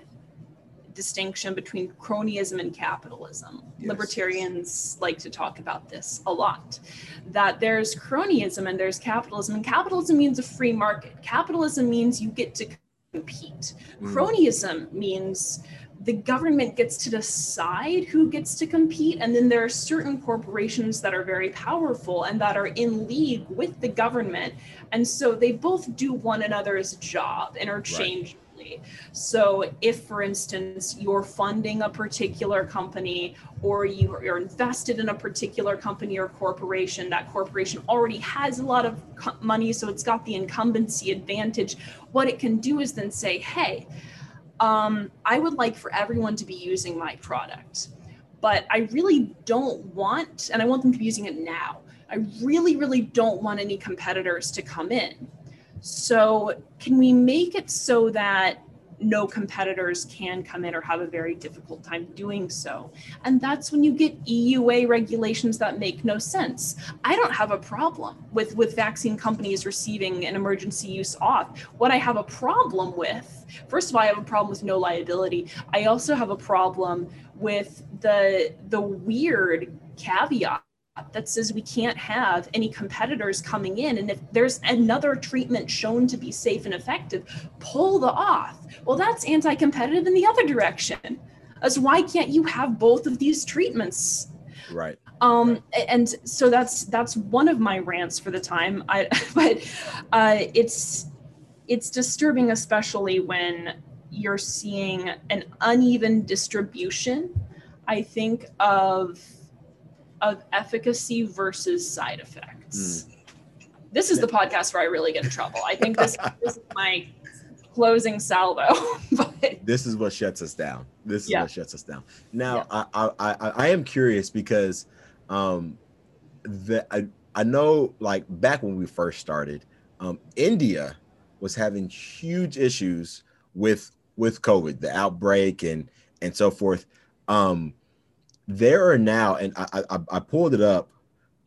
distinction between cronyism and capitalism. Yes. Libertarians like to talk about this a lot that there's cronyism and there's capitalism, and capitalism means a free market. Capitalism means you get to compete. Mm. Cronyism means the government gets to decide who gets to compete. And then there are certain corporations that are very powerful and that are in league with the government. And so they both do one another's job interchangeably. Right. So, if, for instance, you're funding a particular company or you are invested in a particular company or corporation, that corporation already has a lot of money, so it's got the incumbency advantage. What it can do is then say, hey, um, I would like for everyone to be using my product, but I really don't want, and I want them to be using it now. I really, really don't want any competitors to come in. So, can we make it so that no competitors can come in or have a very difficult time doing so. And that's when you get EUA regulations that make no sense. I don't have a problem with, with vaccine companies receiving an emergency use off. What I have a problem with, first of all, I have a problem with no liability. I also have a problem with the the weird caveat that says we can't have any competitors coming in. And if there's another treatment shown to be safe and effective, pull the off. Well, that's anti competitive in the other direction. As why can't you have both of these treatments? Right. Um, and so that's that's one of my rants for the time. I, but uh, it's it's disturbing, especially when you're seeing an uneven distribution. I think of of efficacy versus side effects. Mm. This is the podcast where I really get in trouble. I think this, this is my closing salvo. but this is what shuts us down. This is yeah. what shuts us down. Now, yeah. I, I, I I am curious because um the I, I know like back when we first started, um, India was having huge issues with with COVID, the outbreak and and so forth. Um, there are now, and I, I, I pulled it up.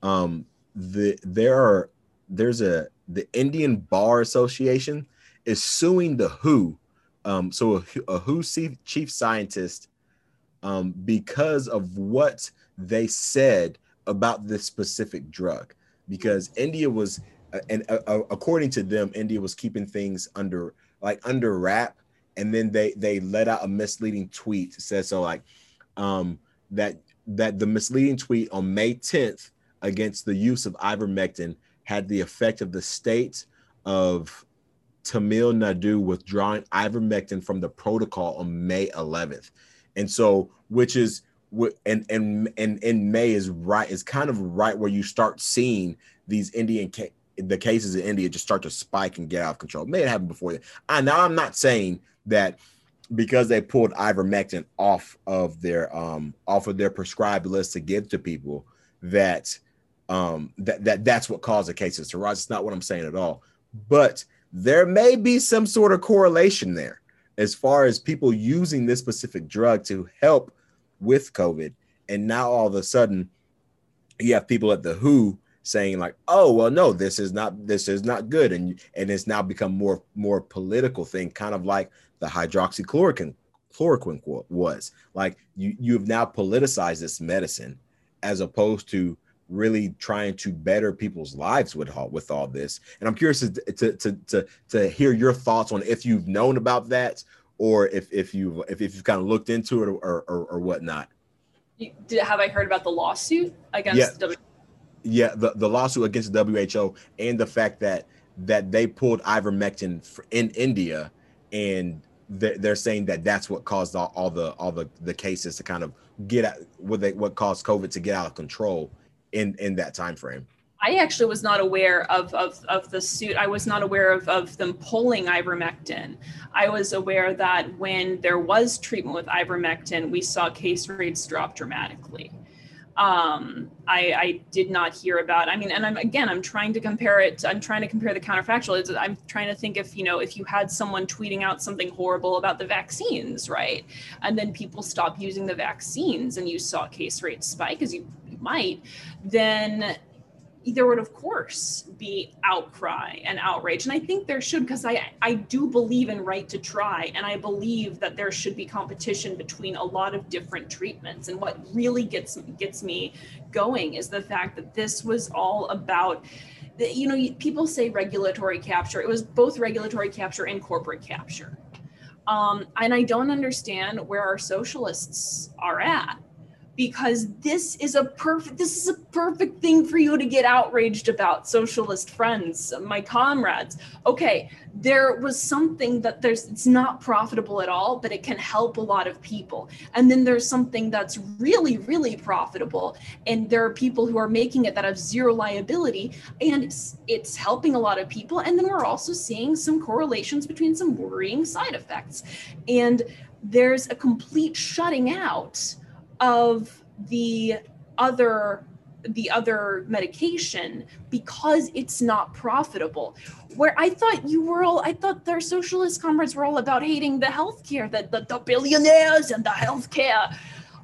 Um, the there are there's a the Indian Bar Association is suing the WHO. Um, so a, a WHO chief scientist um, because of what they said about this specific drug. Because India was, uh, and uh, uh, according to them, India was keeping things under like under wrap, and then they they let out a misleading tweet. Says so like, um, that that the misleading tweet on May 10th against the use of ivermectin had the effect of the state of Tamil Nadu withdrawing ivermectin from the protocol on May 11th. And so, which is and and and in May is right is kind of right where you start seeing these Indian ca- the cases in India just start to spike and get out of control. May have happened before that. I now I'm not saying that because they pulled ivermectin off of their um off of their prescribed list to give to people that um that, that that's what caused the cases to rise. It's not what I'm saying at all. But there may be some sort of correlation there. as far as people using this specific drug to help with COVID. And now all of a sudden, you have people at the WHO saying like, "Oh, well, no, this is not this is not good," and and it's now become more more political thing, kind of like the hydroxychloroquine chloroquine was. Like you you have now politicized this medicine as opposed to really trying to better people's lives with all, with all this. And I'm curious to, to to to to hear your thoughts on if you've known about that or if if you if, if you've kind of looked into it or or, or whatnot. Did, have I heard about the lawsuit against yeah. W- yeah, the, the lawsuit against the WHO and the fact that that they pulled ivermectin in India and they're, saying that that's what caused all, all the all the, the cases to kind of get out what they what caused COVID to get out of control in in that time frame. I actually was not aware of, of, of the suit. I was not aware of, of them pulling ivermectin. I was aware that when there was treatment with ivermectin, we saw case rates drop dramatically um, I, I, did not hear about. I mean, and I'm again, I'm trying to compare it. I'm trying to compare the counterfactual. I'm trying to think if you know if you had someone tweeting out something horrible about the vaccines, right, and then people stop using the vaccines, and you saw case rates spike, as you might, then there would of course be outcry and outrage. And i think there should because i i do believe in right to try and i believe that there should be competition between a lot of different treatments. And what really gets gets me going is the fact that this was all about you know people say regulatory capture. It was both regulatory capture and corporate capture. Um, and i don't understand where our socialists are at because this is a perfect this is a perfect thing for you to get outraged about socialist friends my comrades. Okay there was something that there's it's not profitable at all but it can help a lot of people. And then there's something that's really really profitable and there are people who are making it that have zero liability and it's, it's helping a lot of people and then we're also seeing some correlations between some worrying side effects. And there's a complete shutting out of the other the other medication because it's not profitable. Where I thought you were all, I thought their socialist comrades were all about hating the healthcare, the, the, the billionaires and the healthcare.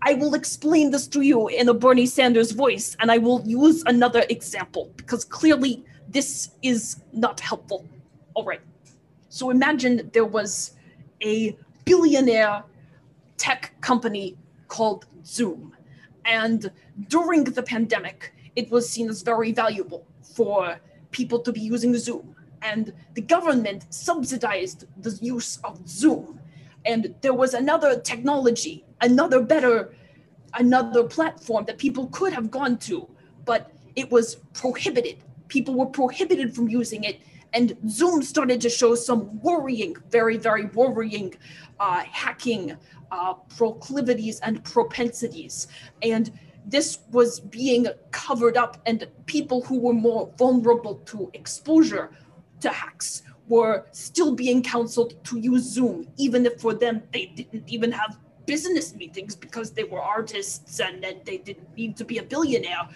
I will explain this to you in a Bernie Sanders voice, and I will use another example because clearly this is not helpful. All right. So imagine there was a billionaire tech company called Zoom. And during the pandemic, it was seen as very valuable for people to be using Zoom. And the government subsidized the use of Zoom. And there was another technology, another better, another platform that people could have gone to, but it was prohibited. People were prohibited from using it. And Zoom started to show some worrying, very, very worrying uh, hacking uh, proclivities and propensities. And this was being covered up, and people who were more vulnerable to exposure to hacks were still being counseled to use Zoom, even if for them they didn't even have business meetings because they were artists and, and they didn't need to be a billionaire.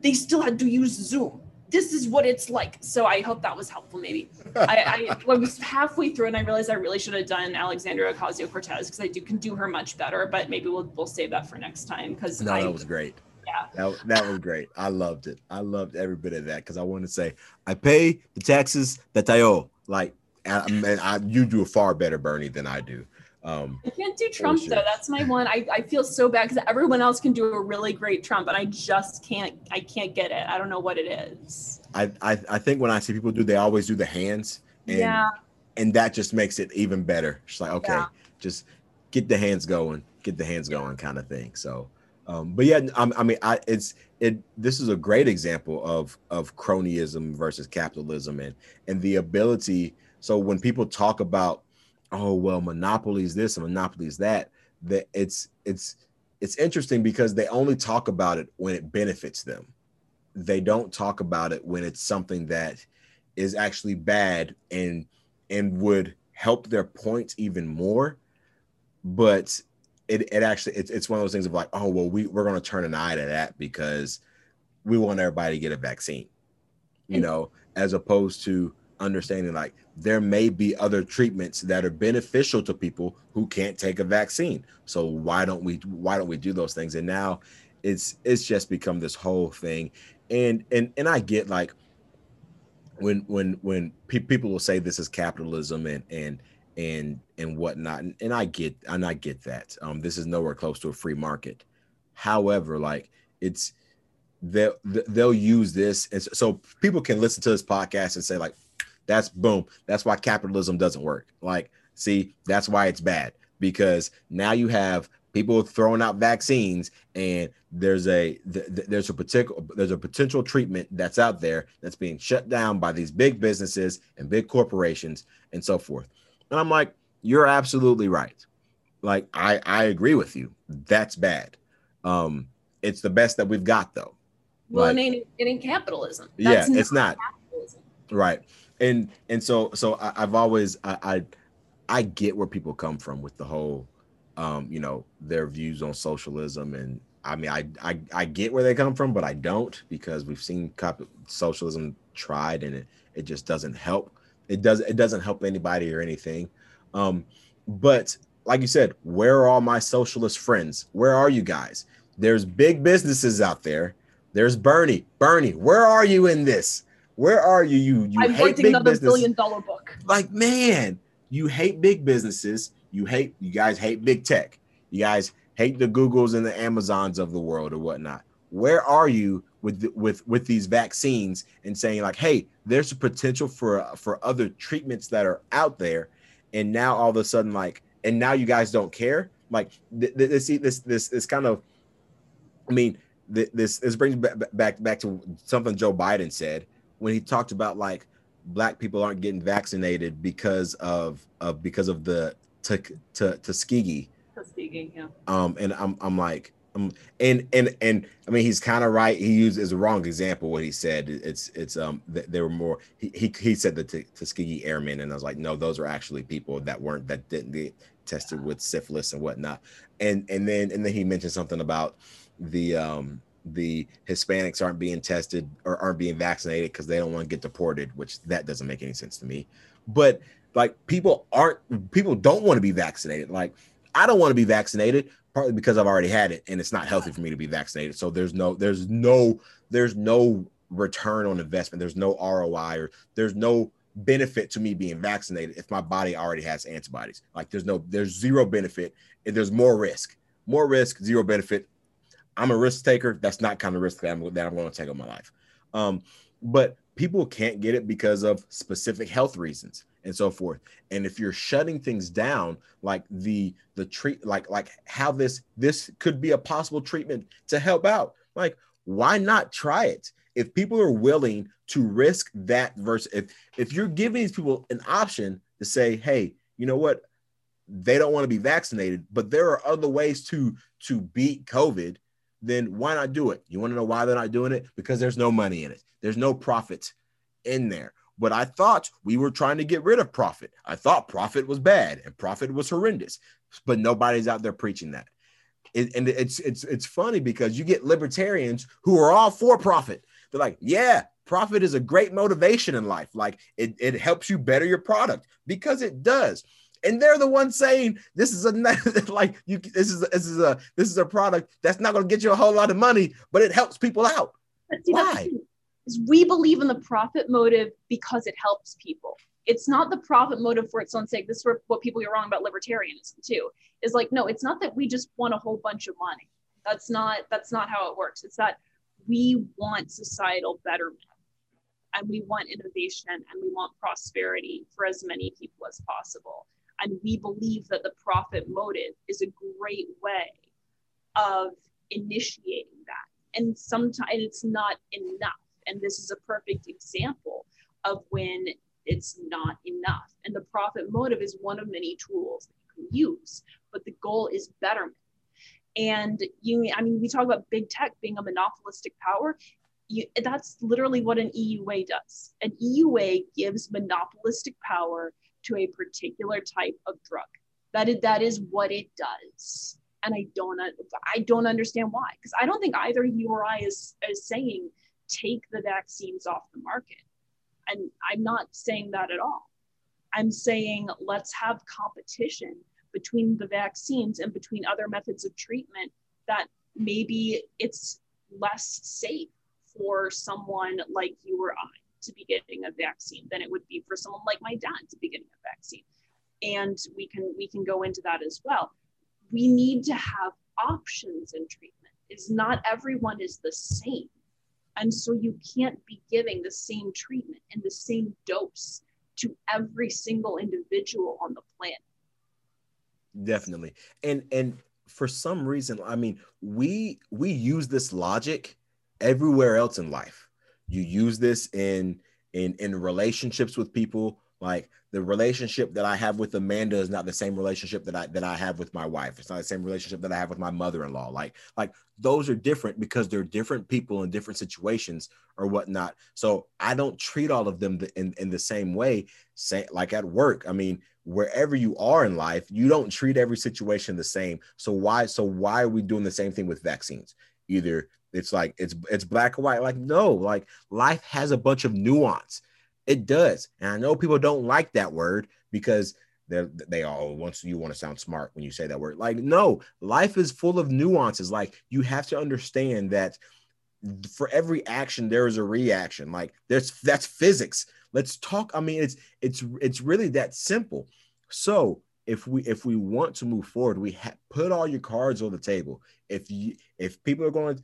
They still had to use Zoom this is what it's like. So I hope that was helpful. Maybe I, I, was halfway through and I realized I really should have done Alexandria Ocasio Cortez because I do can do her much better. But maybe we'll we'll save that for next time because no, I, that was great. Yeah, that, that was great. I loved it. I loved every bit of that because I want to say I pay the taxes that I owe. Like, I, mean, I, you do a far better Bernie than I do. Um, I can't do Trump though. That's my one. I, I feel so bad because everyone else can do a really great Trump, and I just can't. I can't get it. I don't know what it is. I I, I think when I see people do, they always do the hands. And, yeah. And that just makes it even better. It's like okay, yeah. just get the hands going, get the hands going, kind of thing. So, um, but yeah, I, I mean, I it's it. This is a great example of of cronyism versus capitalism, and and the ability. So when people talk about oh well monopolies this and monopolies that that it's it's it's interesting because they only talk about it when it benefits them. They don't talk about it when it's something that is actually bad and and would help their point even more. But it, it actually it's, it's one of those things of like oh well we, we're going to turn an eye to that because we want everybody to get a vaccine you know as opposed to understanding like there may be other treatments that are beneficial to people who can't take a vaccine. So why don't we why don't we do those things? And now it's it's just become this whole thing. And and and I get like when when when pe- people will say this is capitalism and and and and whatnot, and, and I get and I get that. Um, this is nowhere close to a free market. However, like it's they'll they'll use this, and so people can listen to this podcast and say like, that's boom, that's why capitalism doesn't work. Like, see, that's why it's bad. Because now you have people throwing out vaccines and there's a there's a particular there's a potential treatment that's out there that's being shut down by these big businesses and big corporations and so forth. And i'm like you're absolutely right. Like i i agree with you. That's bad. Um it's the best that we've got though. Well like, it, ain't, it ain't capitalism. That's yeah it's not. capitalism. right and and so so I, have always I, I i get where people come from with the whole um, you know, their views on socialism. And I mean, I, I, I get where they come from, but I don't because we've seen socialism tried and it, it just doesn't help. It does it doesn't help anybody or anything. Um, but like you said, where are all my socialist friends? Where are you guys? There's big businesses out there. There's Bernie. Bernie, where are you in this? Where are you? You you I'm hate big another business. billion dollar book. Like man, you hate big businesses. You hate you guys hate big tech. You guys hate the Googles and the Amazons of the world or whatnot. Where are you with with with these vaccines and saying like, hey, there's a potential for for other treatments that are out there, and now all of a sudden like, and now you guys don't care. Like this this this this kind of, I mean, this this brings back back back to something Joe Biden said when he talked about like black people aren't getting vaccinated because of of because of the to to Tuskegee. Tuskegee, yeah. Um, and I'm I'm like, um, and and and I mean he's kind of right. He used as a wrong example what he said. It's it's um there were more. He he, he said the T- Tuskegee Airmen, and I was like, no, those are actually people that weren't that didn't get tested with syphilis and whatnot. And and then and then he mentioned something about the um the Hispanics aren't being tested or aren't being vaccinated because they don't want to get deported, which that doesn't make any sense to me. But like people aren't people don't want to be vaccinated. Like I don't want to be vaccinated partly because I've already had it and it's not healthy for me to be vaccinated. So there's no there's no there's no return on investment. There's no ROI or there's no benefit to me being vaccinated if my body already has antibodies. Like there's no there's zero benefit and there's more risk. More risk, zero benefit. I'm a risk taker. That's not kind of risk that I'm, that I'm going to take on my life. Um, but people can't get it because of specific health reasons and so forth and if you're shutting things down like the the treat like like how this this could be a possible treatment to help out like why not try it if people are willing to risk that versus if if you're giving these people an option to say hey you know what they don't want to be vaccinated but there are other ways to to beat covid then why not do it you want to know why they're not doing it because there's no money in it there's no profit in there but I thought we were trying to get rid of profit. I thought profit was bad and profit was horrendous, but nobody's out there preaching that. It, and it's it's it's funny because you get libertarians who are all for profit. They're like, yeah, profit is a great motivation in life. Like it, it helps you better your product because it does. And they're the ones saying this is a like you this is this is a this is a product that's not going to get you a whole lot of money, but it helps people out. Why? is we believe in the profit motive because it helps people. It's not the profit motive for its own sake. This is what people get wrong about libertarianism too. Is like, no, it's not that we just want a whole bunch of money. That's not that's not how it works. It's that we want societal betterment and we want innovation and we want prosperity for as many people as possible. And we believe that the profit motive is a great way of initiating that. And sometimes it's not enough and this is a perfect example of when it's not enough. And the profit motive is one of many tools that you can use, but the goal is betterment. And you, I mean, we talk about big tech being a monopolistic power. You, that's literally what an EUA does. An EUA gives monopolistic power to a particular type of drug. That is, that is what it does. And I don't, I don't understand why, because I don't think either you or I is, is saying take the vaccines off the market. And I'm not saying that at all. I'm saying let's have competition between the vaccines and between other methods of treatment that maybe it's less safe for someone like you or I to be getting a vaccine than it would be for someone like my dad to be getting a vaccine. And we can we can go into that as well. We need to have options in treatment. Is not everyone is the same. And so you can't be giving the same treatment and the same dose to every single individual on the planet. Definitely. And and for some reason, I mean, we we use this logic everywhere else in life. You use this in in in relationships with people. Like the relationship that I have with Amanda is not the same relationship that I that I have with my wife. It's not the same relationship that I have with my mother-in-law. Like like those are different because they're different people in different situations or whatnot. So I don't treat all of them in, in the same way. Say like at work. I mean, wherever you are in life, you don't treat every situation the same. So why so why are we doing the same thing with vaccines? Either it's like it's it's black and white. Like no, like life has a bunch of nuance. It does, and I know people don't like that word because they they all once you want to sound smart when you say that word. Like no, life is full of nuances. Like you have to understand that for every action there is a reaction. Like there's that's physics. Let's talk. I mean, it's it's it's really that simple. So if we if we want to move forward, we ha- put all your cards on the table. If you if people are going,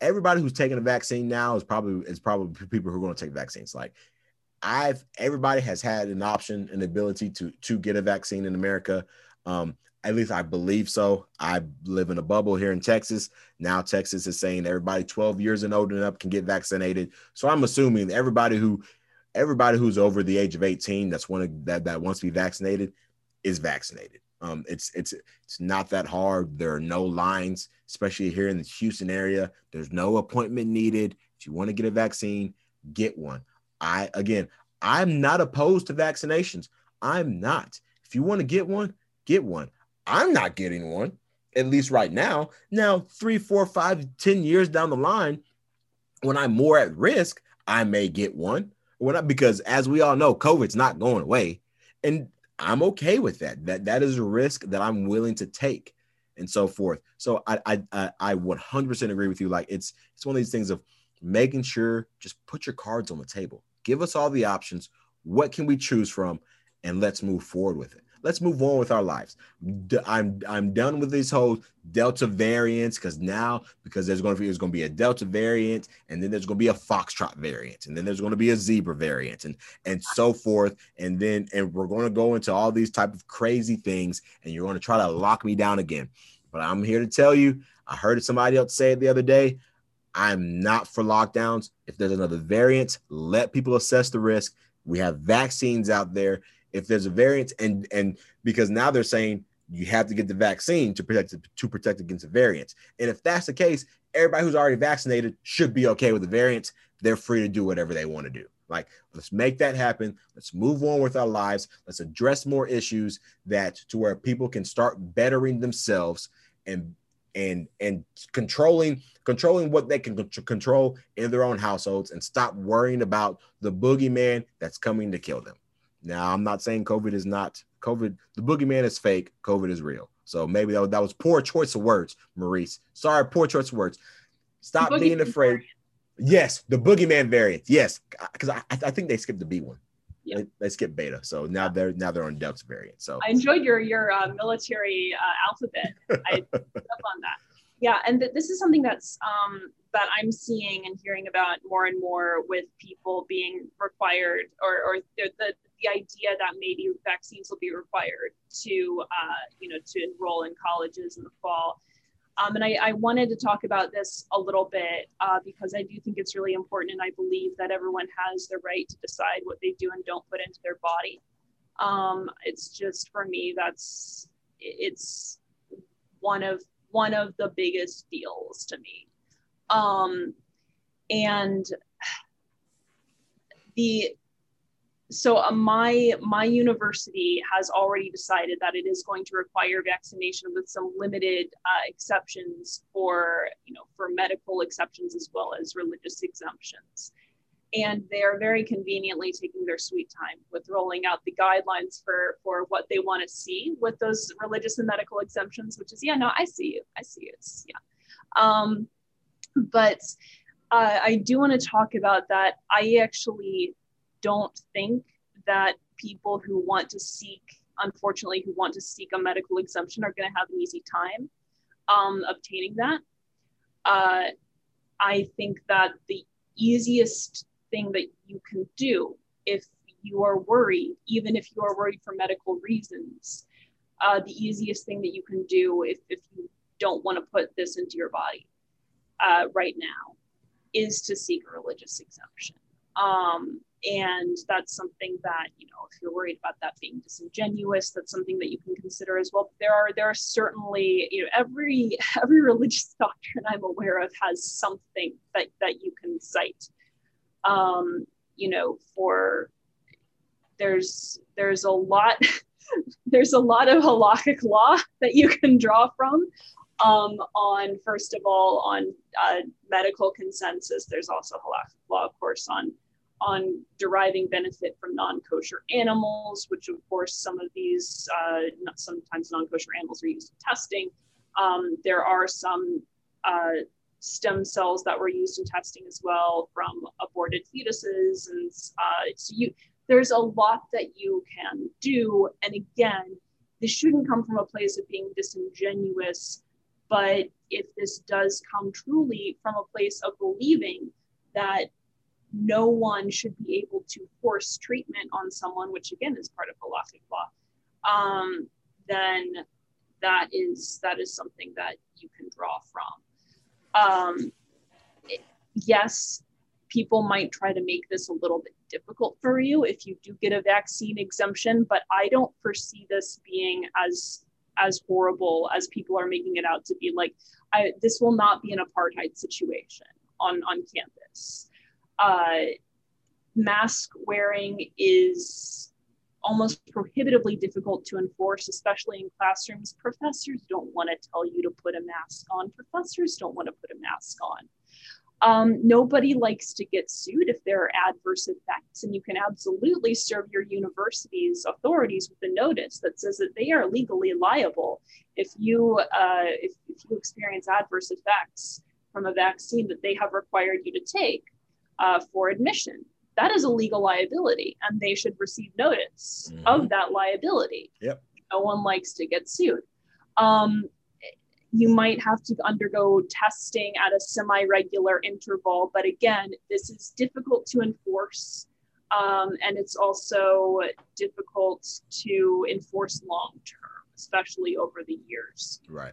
everybody who's taking a vaccine now is probably is probably people who are going to take vaccines. Like I've everybody has had an option, an ability to to get a vaccine in America. Um, at least I believe so. I live in a bubble here in Texas. Now Texas is saying everybody 12 years and older and up can get vaccinated. So I'm assuming everybody who everybody who's over the age of 18 that's one that that wants to be vaccinated is vaccinated. Um, it's it's it's not that hard. There are no lines, especially here in the Houston area. There's no appointment needed. If you want to get a vaccine, get one. I again, I'm not opposed to vaccinations. I'm not. If you want to get one, get one. I'm not getting one, at least right now. Now, three, four, five, ten years down the line, when I'm more at risk, I may get one. When I, because as we all know, COVID's not going away. And I'm okay with that. That that is a risk that I'm willing to take, and so forth. So I I I, I 100% agree with you. Like it's it's one of these things of making sure just put your cards on the table. Give us all the options. What can we choose from, and let's move forward with it let's move on with our lives. I'm I'm done with this whole Delta variants because now because there's going to be there's going to be a Delta variant and then there's going to be a Foxtrot variant and then there's going to be a zebra variant and and so forth and then and we're going to go into all these type of crazy things and you're going to try to lock me down again. But I'm here to tell you, I heard somebody else say it the other day. I'm not for lockdowns. If there's another variant, let people assess the risk. We have vaccines out there if there's a variant and and because now they're saying you have to get the vaccine to protect to protect against the variants. And if that's the case, everybody who's already vaccinated should be okay with the variants. They're free to do whatever they want to do. Like, let's make that happen. Let's move on with our lives. Let's address more issues that to where people can start bettering themselves and and and controlling controlling what they can control in their own households and stop worrying about the boogeyman that's coming to kill them. Now, I'm not saying COVID is not COVID. The boogeyman is fake. COVID is real. So maybe that was, that was poor choice of words, Maurice. Sorry, poor choice of words. Stop being afraid. Variant. Yes, the boogeyman variant. Yes, because I, I think they skipped the B one. Yeah. They, they skipped beta, so now they're now they're on Delta variant. So I enjoyed your your uh, military uh, alphabet. I up on that. Yeah, and th- this is something that's um, that I'm seeing and hearing about more and more with people being required or, or the, the the idea that maybe vaccines will be required to, uh, you know, to enroll in colleges in the fall. Um, and I, I, wanted to talk about this a little bit uh, because I do think it's really important, and I believe that everyone has the right to decide what they do and don't put into their body. Um, it's just for me, that's it's one of one of the biggest deals to me. Um, and the so uh, my my university has already decided that it is going to require vaccination with some limited uh, exceptions for you know for medical exceptions as well as religious exemptions. And they're very conveniently taking their sweet time with rolling out the guidelines for for what they want to see with those religious and medical exemptions which is yeah no i see you. I see you. It's yeah. Um, but uh, i do want to talk about that. I actually don't think that people who want to seek unfortunately who want to seek a medical exemption are going to have an easy time um, obtaining that uh, i think that the easiest thing that you can do if you are worried, even if you are worried for medical reasons. Uh, the easiest thing that you can do if, if you don't want to put this into your body uh, right now is to seek a religious exemption. Um, and that's something that you know if you're worried about that being disingenuous that's something that you can consider as well there are there are certainly you know every every religious doctrine i'm aware of has something that that you can cite um, you know, for there's there's a lot there's a lot of halakhic law that you can draw from um, on first of all on uh, medical consensus. There's also halakhic law, of course, on on deriving benefit from non-kosher animals, which of course some of these uh, sometimes non-kosher animals are used in testing. Um, there are some uh, stem cells that were used in testing as well from aborted fetuses. And uh, so you, there's a lot that you can do. And again, this shouldn't come from a place of being disingenuous, but if this does come truly from a place of believing that no one should be able to force treatment on someone, which again is part of halakhic law, um, then that is that is something that you can draw from um, yes, people might try to make this a little bit difficult for you if you do get a vaccine exemption, but I don't foresee this being as as horrible as people are making it out to be. Like, I, this will not be an apartheid situation on on campus. Uh, mask wearing is almost prohibitively difficult to enforce, especially in classrooms. Professors don't want to tell you to put a mask on. Professors don't want to put a mask on. Um, nobody likes to get sued if there are adverse effects, and you can absolutely serve your university's authorities with a notice that says that they are legally liable if you uh, if, if you experience adverse effects from a vaccine that they have required you to take uh, for admission that is a legal liability and they should receive notice mm-hmm. of that liability. Yep. No one likes to get sued. Um, you might have to undergo testing at a semi regular interval, but again, this is difficult to enforce. Um, and it's also difficult to enforce long term, especially over the years. Right.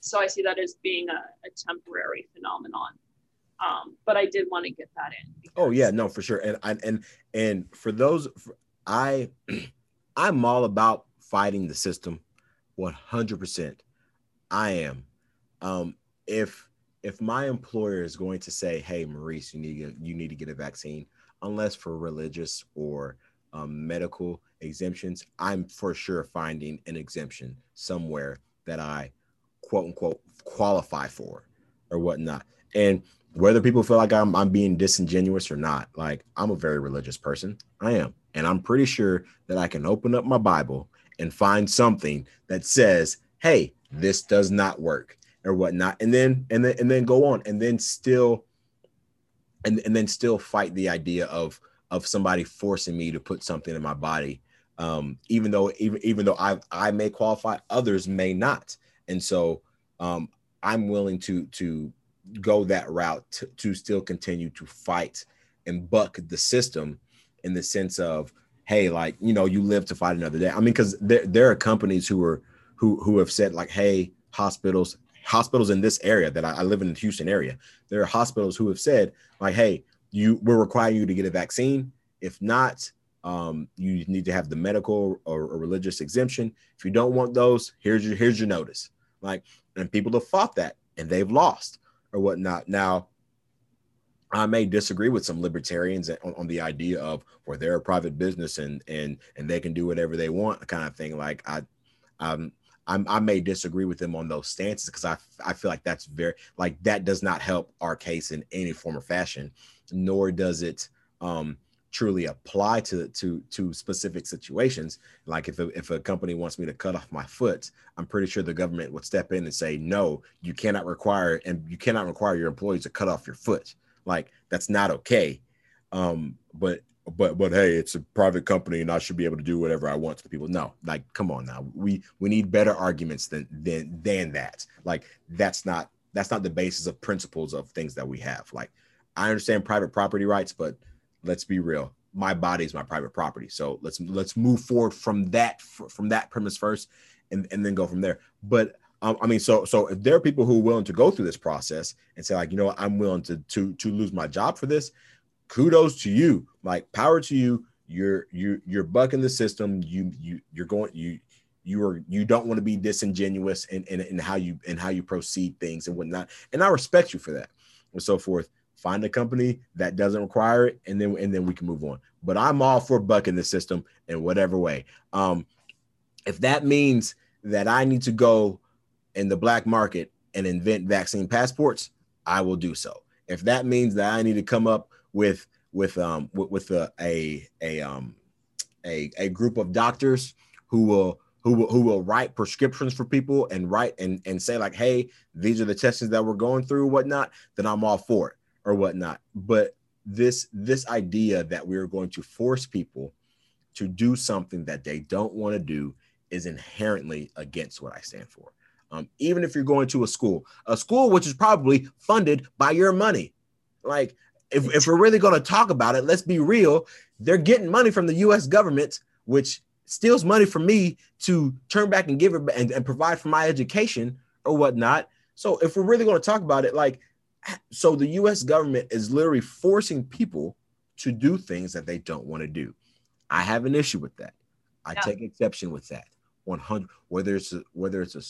So I see that as being a, a temporary phenomenon. Um, but I did want to get that in. Oh yeah, no, for sure. And I and and for those, I I'm all about fighting the system, 100. percent I am. Um, if if my employer is going to say, "Hey, Maurice, you need to, you need to get a vaccine," unless for religious or um, medical exemptions, I'm for sure finding an exemption somewhere that I quote unquote qualify for or whatnot. And whether people feel like I'm, I'm being disingenuous or not, like I'm a very religious person. I am. And I'm pretty sure that I can open up my Bible and find something that says, hey, this does not work or whatnot. And then and then and then go on and then still and, and then still fight the idea of of somebody forcing me to put something in my body. Um, even though even even though I I may qualify, others may not. And so um I'm willing to to go that route to, to still continue to fight and buck the system in the sense of hey like you know you live to fight another day. I mean because there, there are companies who are who who have said like hey hospitals hospitals in this area that I, I live in the houston area there are hospitals who have said like hey you we're requiring you to get a vaccine. If not um, you need to have the medical or, or religious exemption. If you don't want those here's your here's your notice. Like and people have fought that and they've lost or whatnot. Now, I may disagree with some libertarians on, on, the idea of where they're a private business and and and they can do whatever they want, kind of thing. Like I, um, I'm, I may disagree with them on those stances because I I feel like that's very like that does not help our case in any form or fashion, nor does it um, truly apply to to to specific situations. Like if a, if a company wants me to cut off my foot, I'm pretty sure the government would step in and say, no, you cannot require and you cannot require your employees to cut off your foot. Like that's not okay. Um, but but but hey, it's a private company and I should be able to do whatever I want to people. No, like come on now. We we need better arguments than than than that. Like that's not that's not the basis of principles of things that we have. Like I understand private property rights, but let's be real my body is my private property. So let's let's move forward from that from that premise first and, and then go from there. But um, i mean so so if there are people who are willing to go through this process and say like you know what, i'm willing to to to lose my job for this kudos to you. Like power to you. You're you you're bucking the system. You you you're going you you are you don't want to be disingenuous in, in, in how you and how you proceed things and whatnot. And i respect you for that and so forth find a company that doesn't require it, and then and then we can move on. But I'm all for bucking the system in whatever way. Um, if that means that I need to go in the black market and invent vaccine passports, I will do so. If that means that I need to come up with with um with, with a a a um a, a group of doctors who will who will, who will write prescriptions for people and write and, and say like, hey, these are the testings that we're going through, whatnot, then I'm all for it or whatnot. But this this idea that we're going to force people to do something that they don't want to do is inherently against what I stand for. Um, even if you're going to a school, a school which is probably funded by your money. Like, if, if we're really going to talk about it, let's be real. They're getting money from the US government, which steals money from me to turn back and give it and, and provide for my education or whatnot. So, if we're really going to talk about it, like, so the US government is literally forcing people to do things that they don't want to do. I have an issue with that. I yeah. take exception with that. 100 whether it's a, whether it's a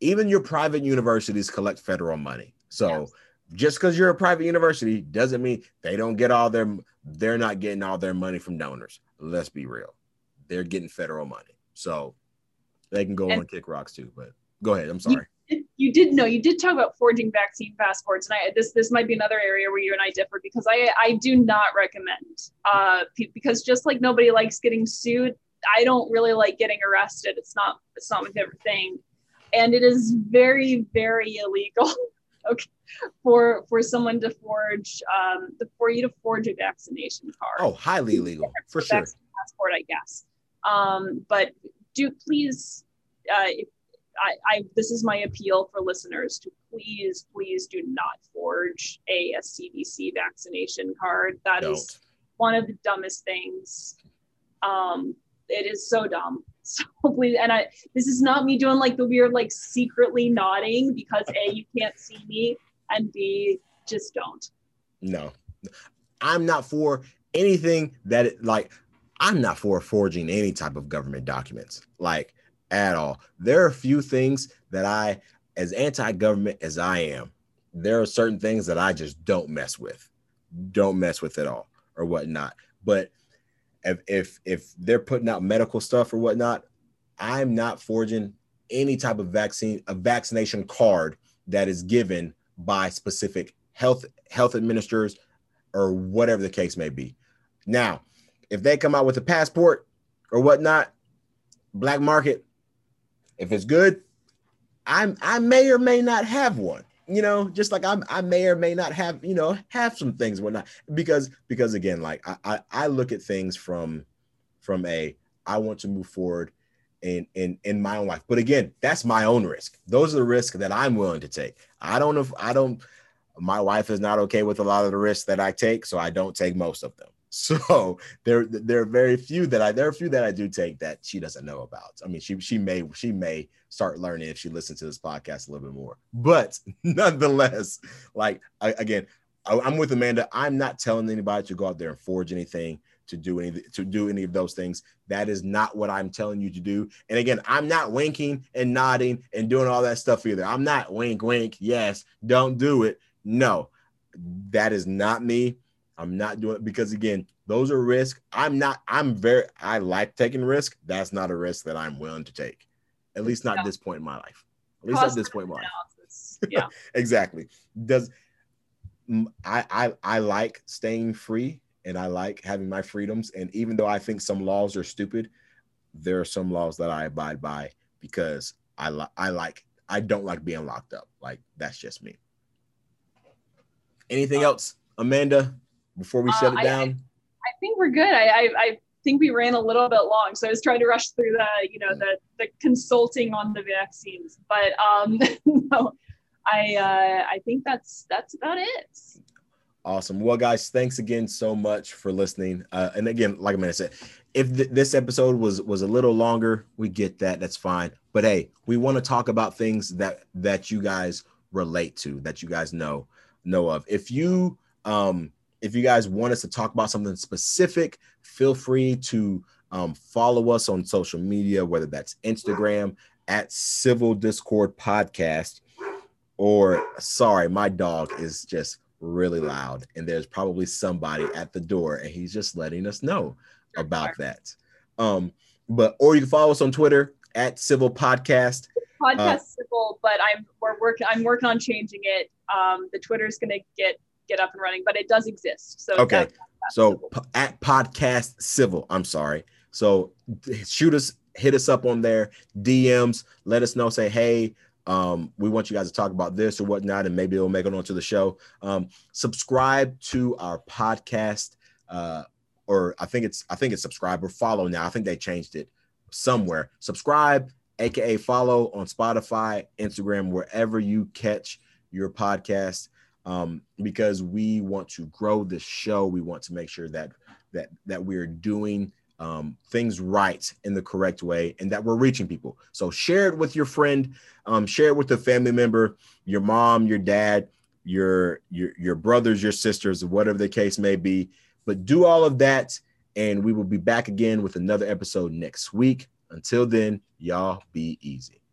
even your private universities collect federal money. So yes. just because you're a private university doesn't mean they don't get all their they're not getting all their money from donors. Let's be real. They're getting federal money. So they can go and, on kick rocks too, but go ahead. I'm sorry you did know you did talk about forging vaccine passports, and I this this might be another area where you and I differ because I I do not recommend uh because just like nobody likes getting sued, I don't really like getting arrested. It's not it's not my favorite thing, and it is very very illegal. okay, for for someone to forge um for you to forge a vaccination card. Oh, highly illegal for sure. Passport, I guess. Um, but do please uh, if I, I, this is my appeal for listeners to please, please do not forge a, a CDC vaccination card. That Don't. is one of the dumbest things. Um, it is so dumb. So please, and I, this is not me doing like the weird, like secretly nodding because A, you can't see me, and B, just don't. No, I'm not for anything that it, like, I'm not for forging any type of government documents. Like, at all. There are a few things that I, as anti-government as I am, there are certain things that I just don't mess with, don't mess with at all, or whatnot. But if if if they're putting out medical stuff or whatnot, I'm not forging any type of vaccine, a vaccination card that is given by specific health health administrators or whatever the case may be. Now, if they come out with a passport or whatnot, black market, if it's good, I'm I may or may not have one. You know, just like I'm I may or may not have, you know, have some things whatnot. Because because again, like I, I, I look at things from from a I want to move forward in in in my own life. But again, that's my own risk. Those are the risks that I'm willing to take. I don't know if I don't my wife is not okay with a lot of the risks that I take, so I don't take most of them. So there there are very few that I there are few that I do take that she doesn't know about. I mean, she she may she may start learning if she listens to this podcast a little bit more. But nonetheless, like I, again, I, I'm with Amanda. I'm not telling anybody to go out there and forge anything to do any to do any of those things. That is not what I'm telling you to do. And again, I'm not winking and nodding and doing all that stuff either. I'm not wink wink. Yes, don't do it. No, that is not me. I'm not doing it because again, those are risks. I'm not, I'm very, I like taking risk. That's not a risk that I'm willing to take. At least not yeah. at this point in my life. At least at this point in my life. Yeah. exactly. Does I, I I like staying free and I like having my freedoms. And even though I think some laws are stupid, there are some laws that I abide by because I li- I like I don't like being locked up. Like that's just me. Anything uh, else, Amanda? Before we uh, shut it down, I, I, think we're good. I, I, I think we ran a little bit long, so I was trying to rush through the you know the the consulting on the vaccines, but um no, I uh, I think that's that's about it. Awesome. Well, guys, thanks again so much for listening. Uh, and again, like I said, if th- this episode was was a little longer, we get that. That's fine. But hey, we want to talk about things that that you guys relate to, that you guys know know of. If you um if you guys want us to talk about something specific, feel free to um, follow us on social media, whether that's Instagram at Civil Discord Podcast, or sorry, my dog is just really loud and there's probably somebody at the door and he's just letting us know about that. Um but or you can follow us on twitter at civil podcast. Podcast uh, civil but i'm we're working i'm working on changing it. Um the twitter's gonna get get up and running but it does exist so okay so at podcast civil i'm sorry so shoot us hit us up on there dms let us know say hey um, we want you guys to talk about this or whatnot, and maybe it'll make it onto the show. Um, subscribe to our podcast, uh, or I think it's I think it's subscribe or follow now. I think they changed it somewhere. Subscribe, aka follow on Spotify, Instagram, wherever you catch your podcast, um, because we want to grow the show. We want to make sure that that that we're doing um, things right in the correct way and that we're reaching people. So share it with your friend, um, share it with a family member, your mom, your dad, your your your brothers, your sisters, whatever the case may be. But do all of that, and we will be back again with another episode next week. Until then, y'all be easy.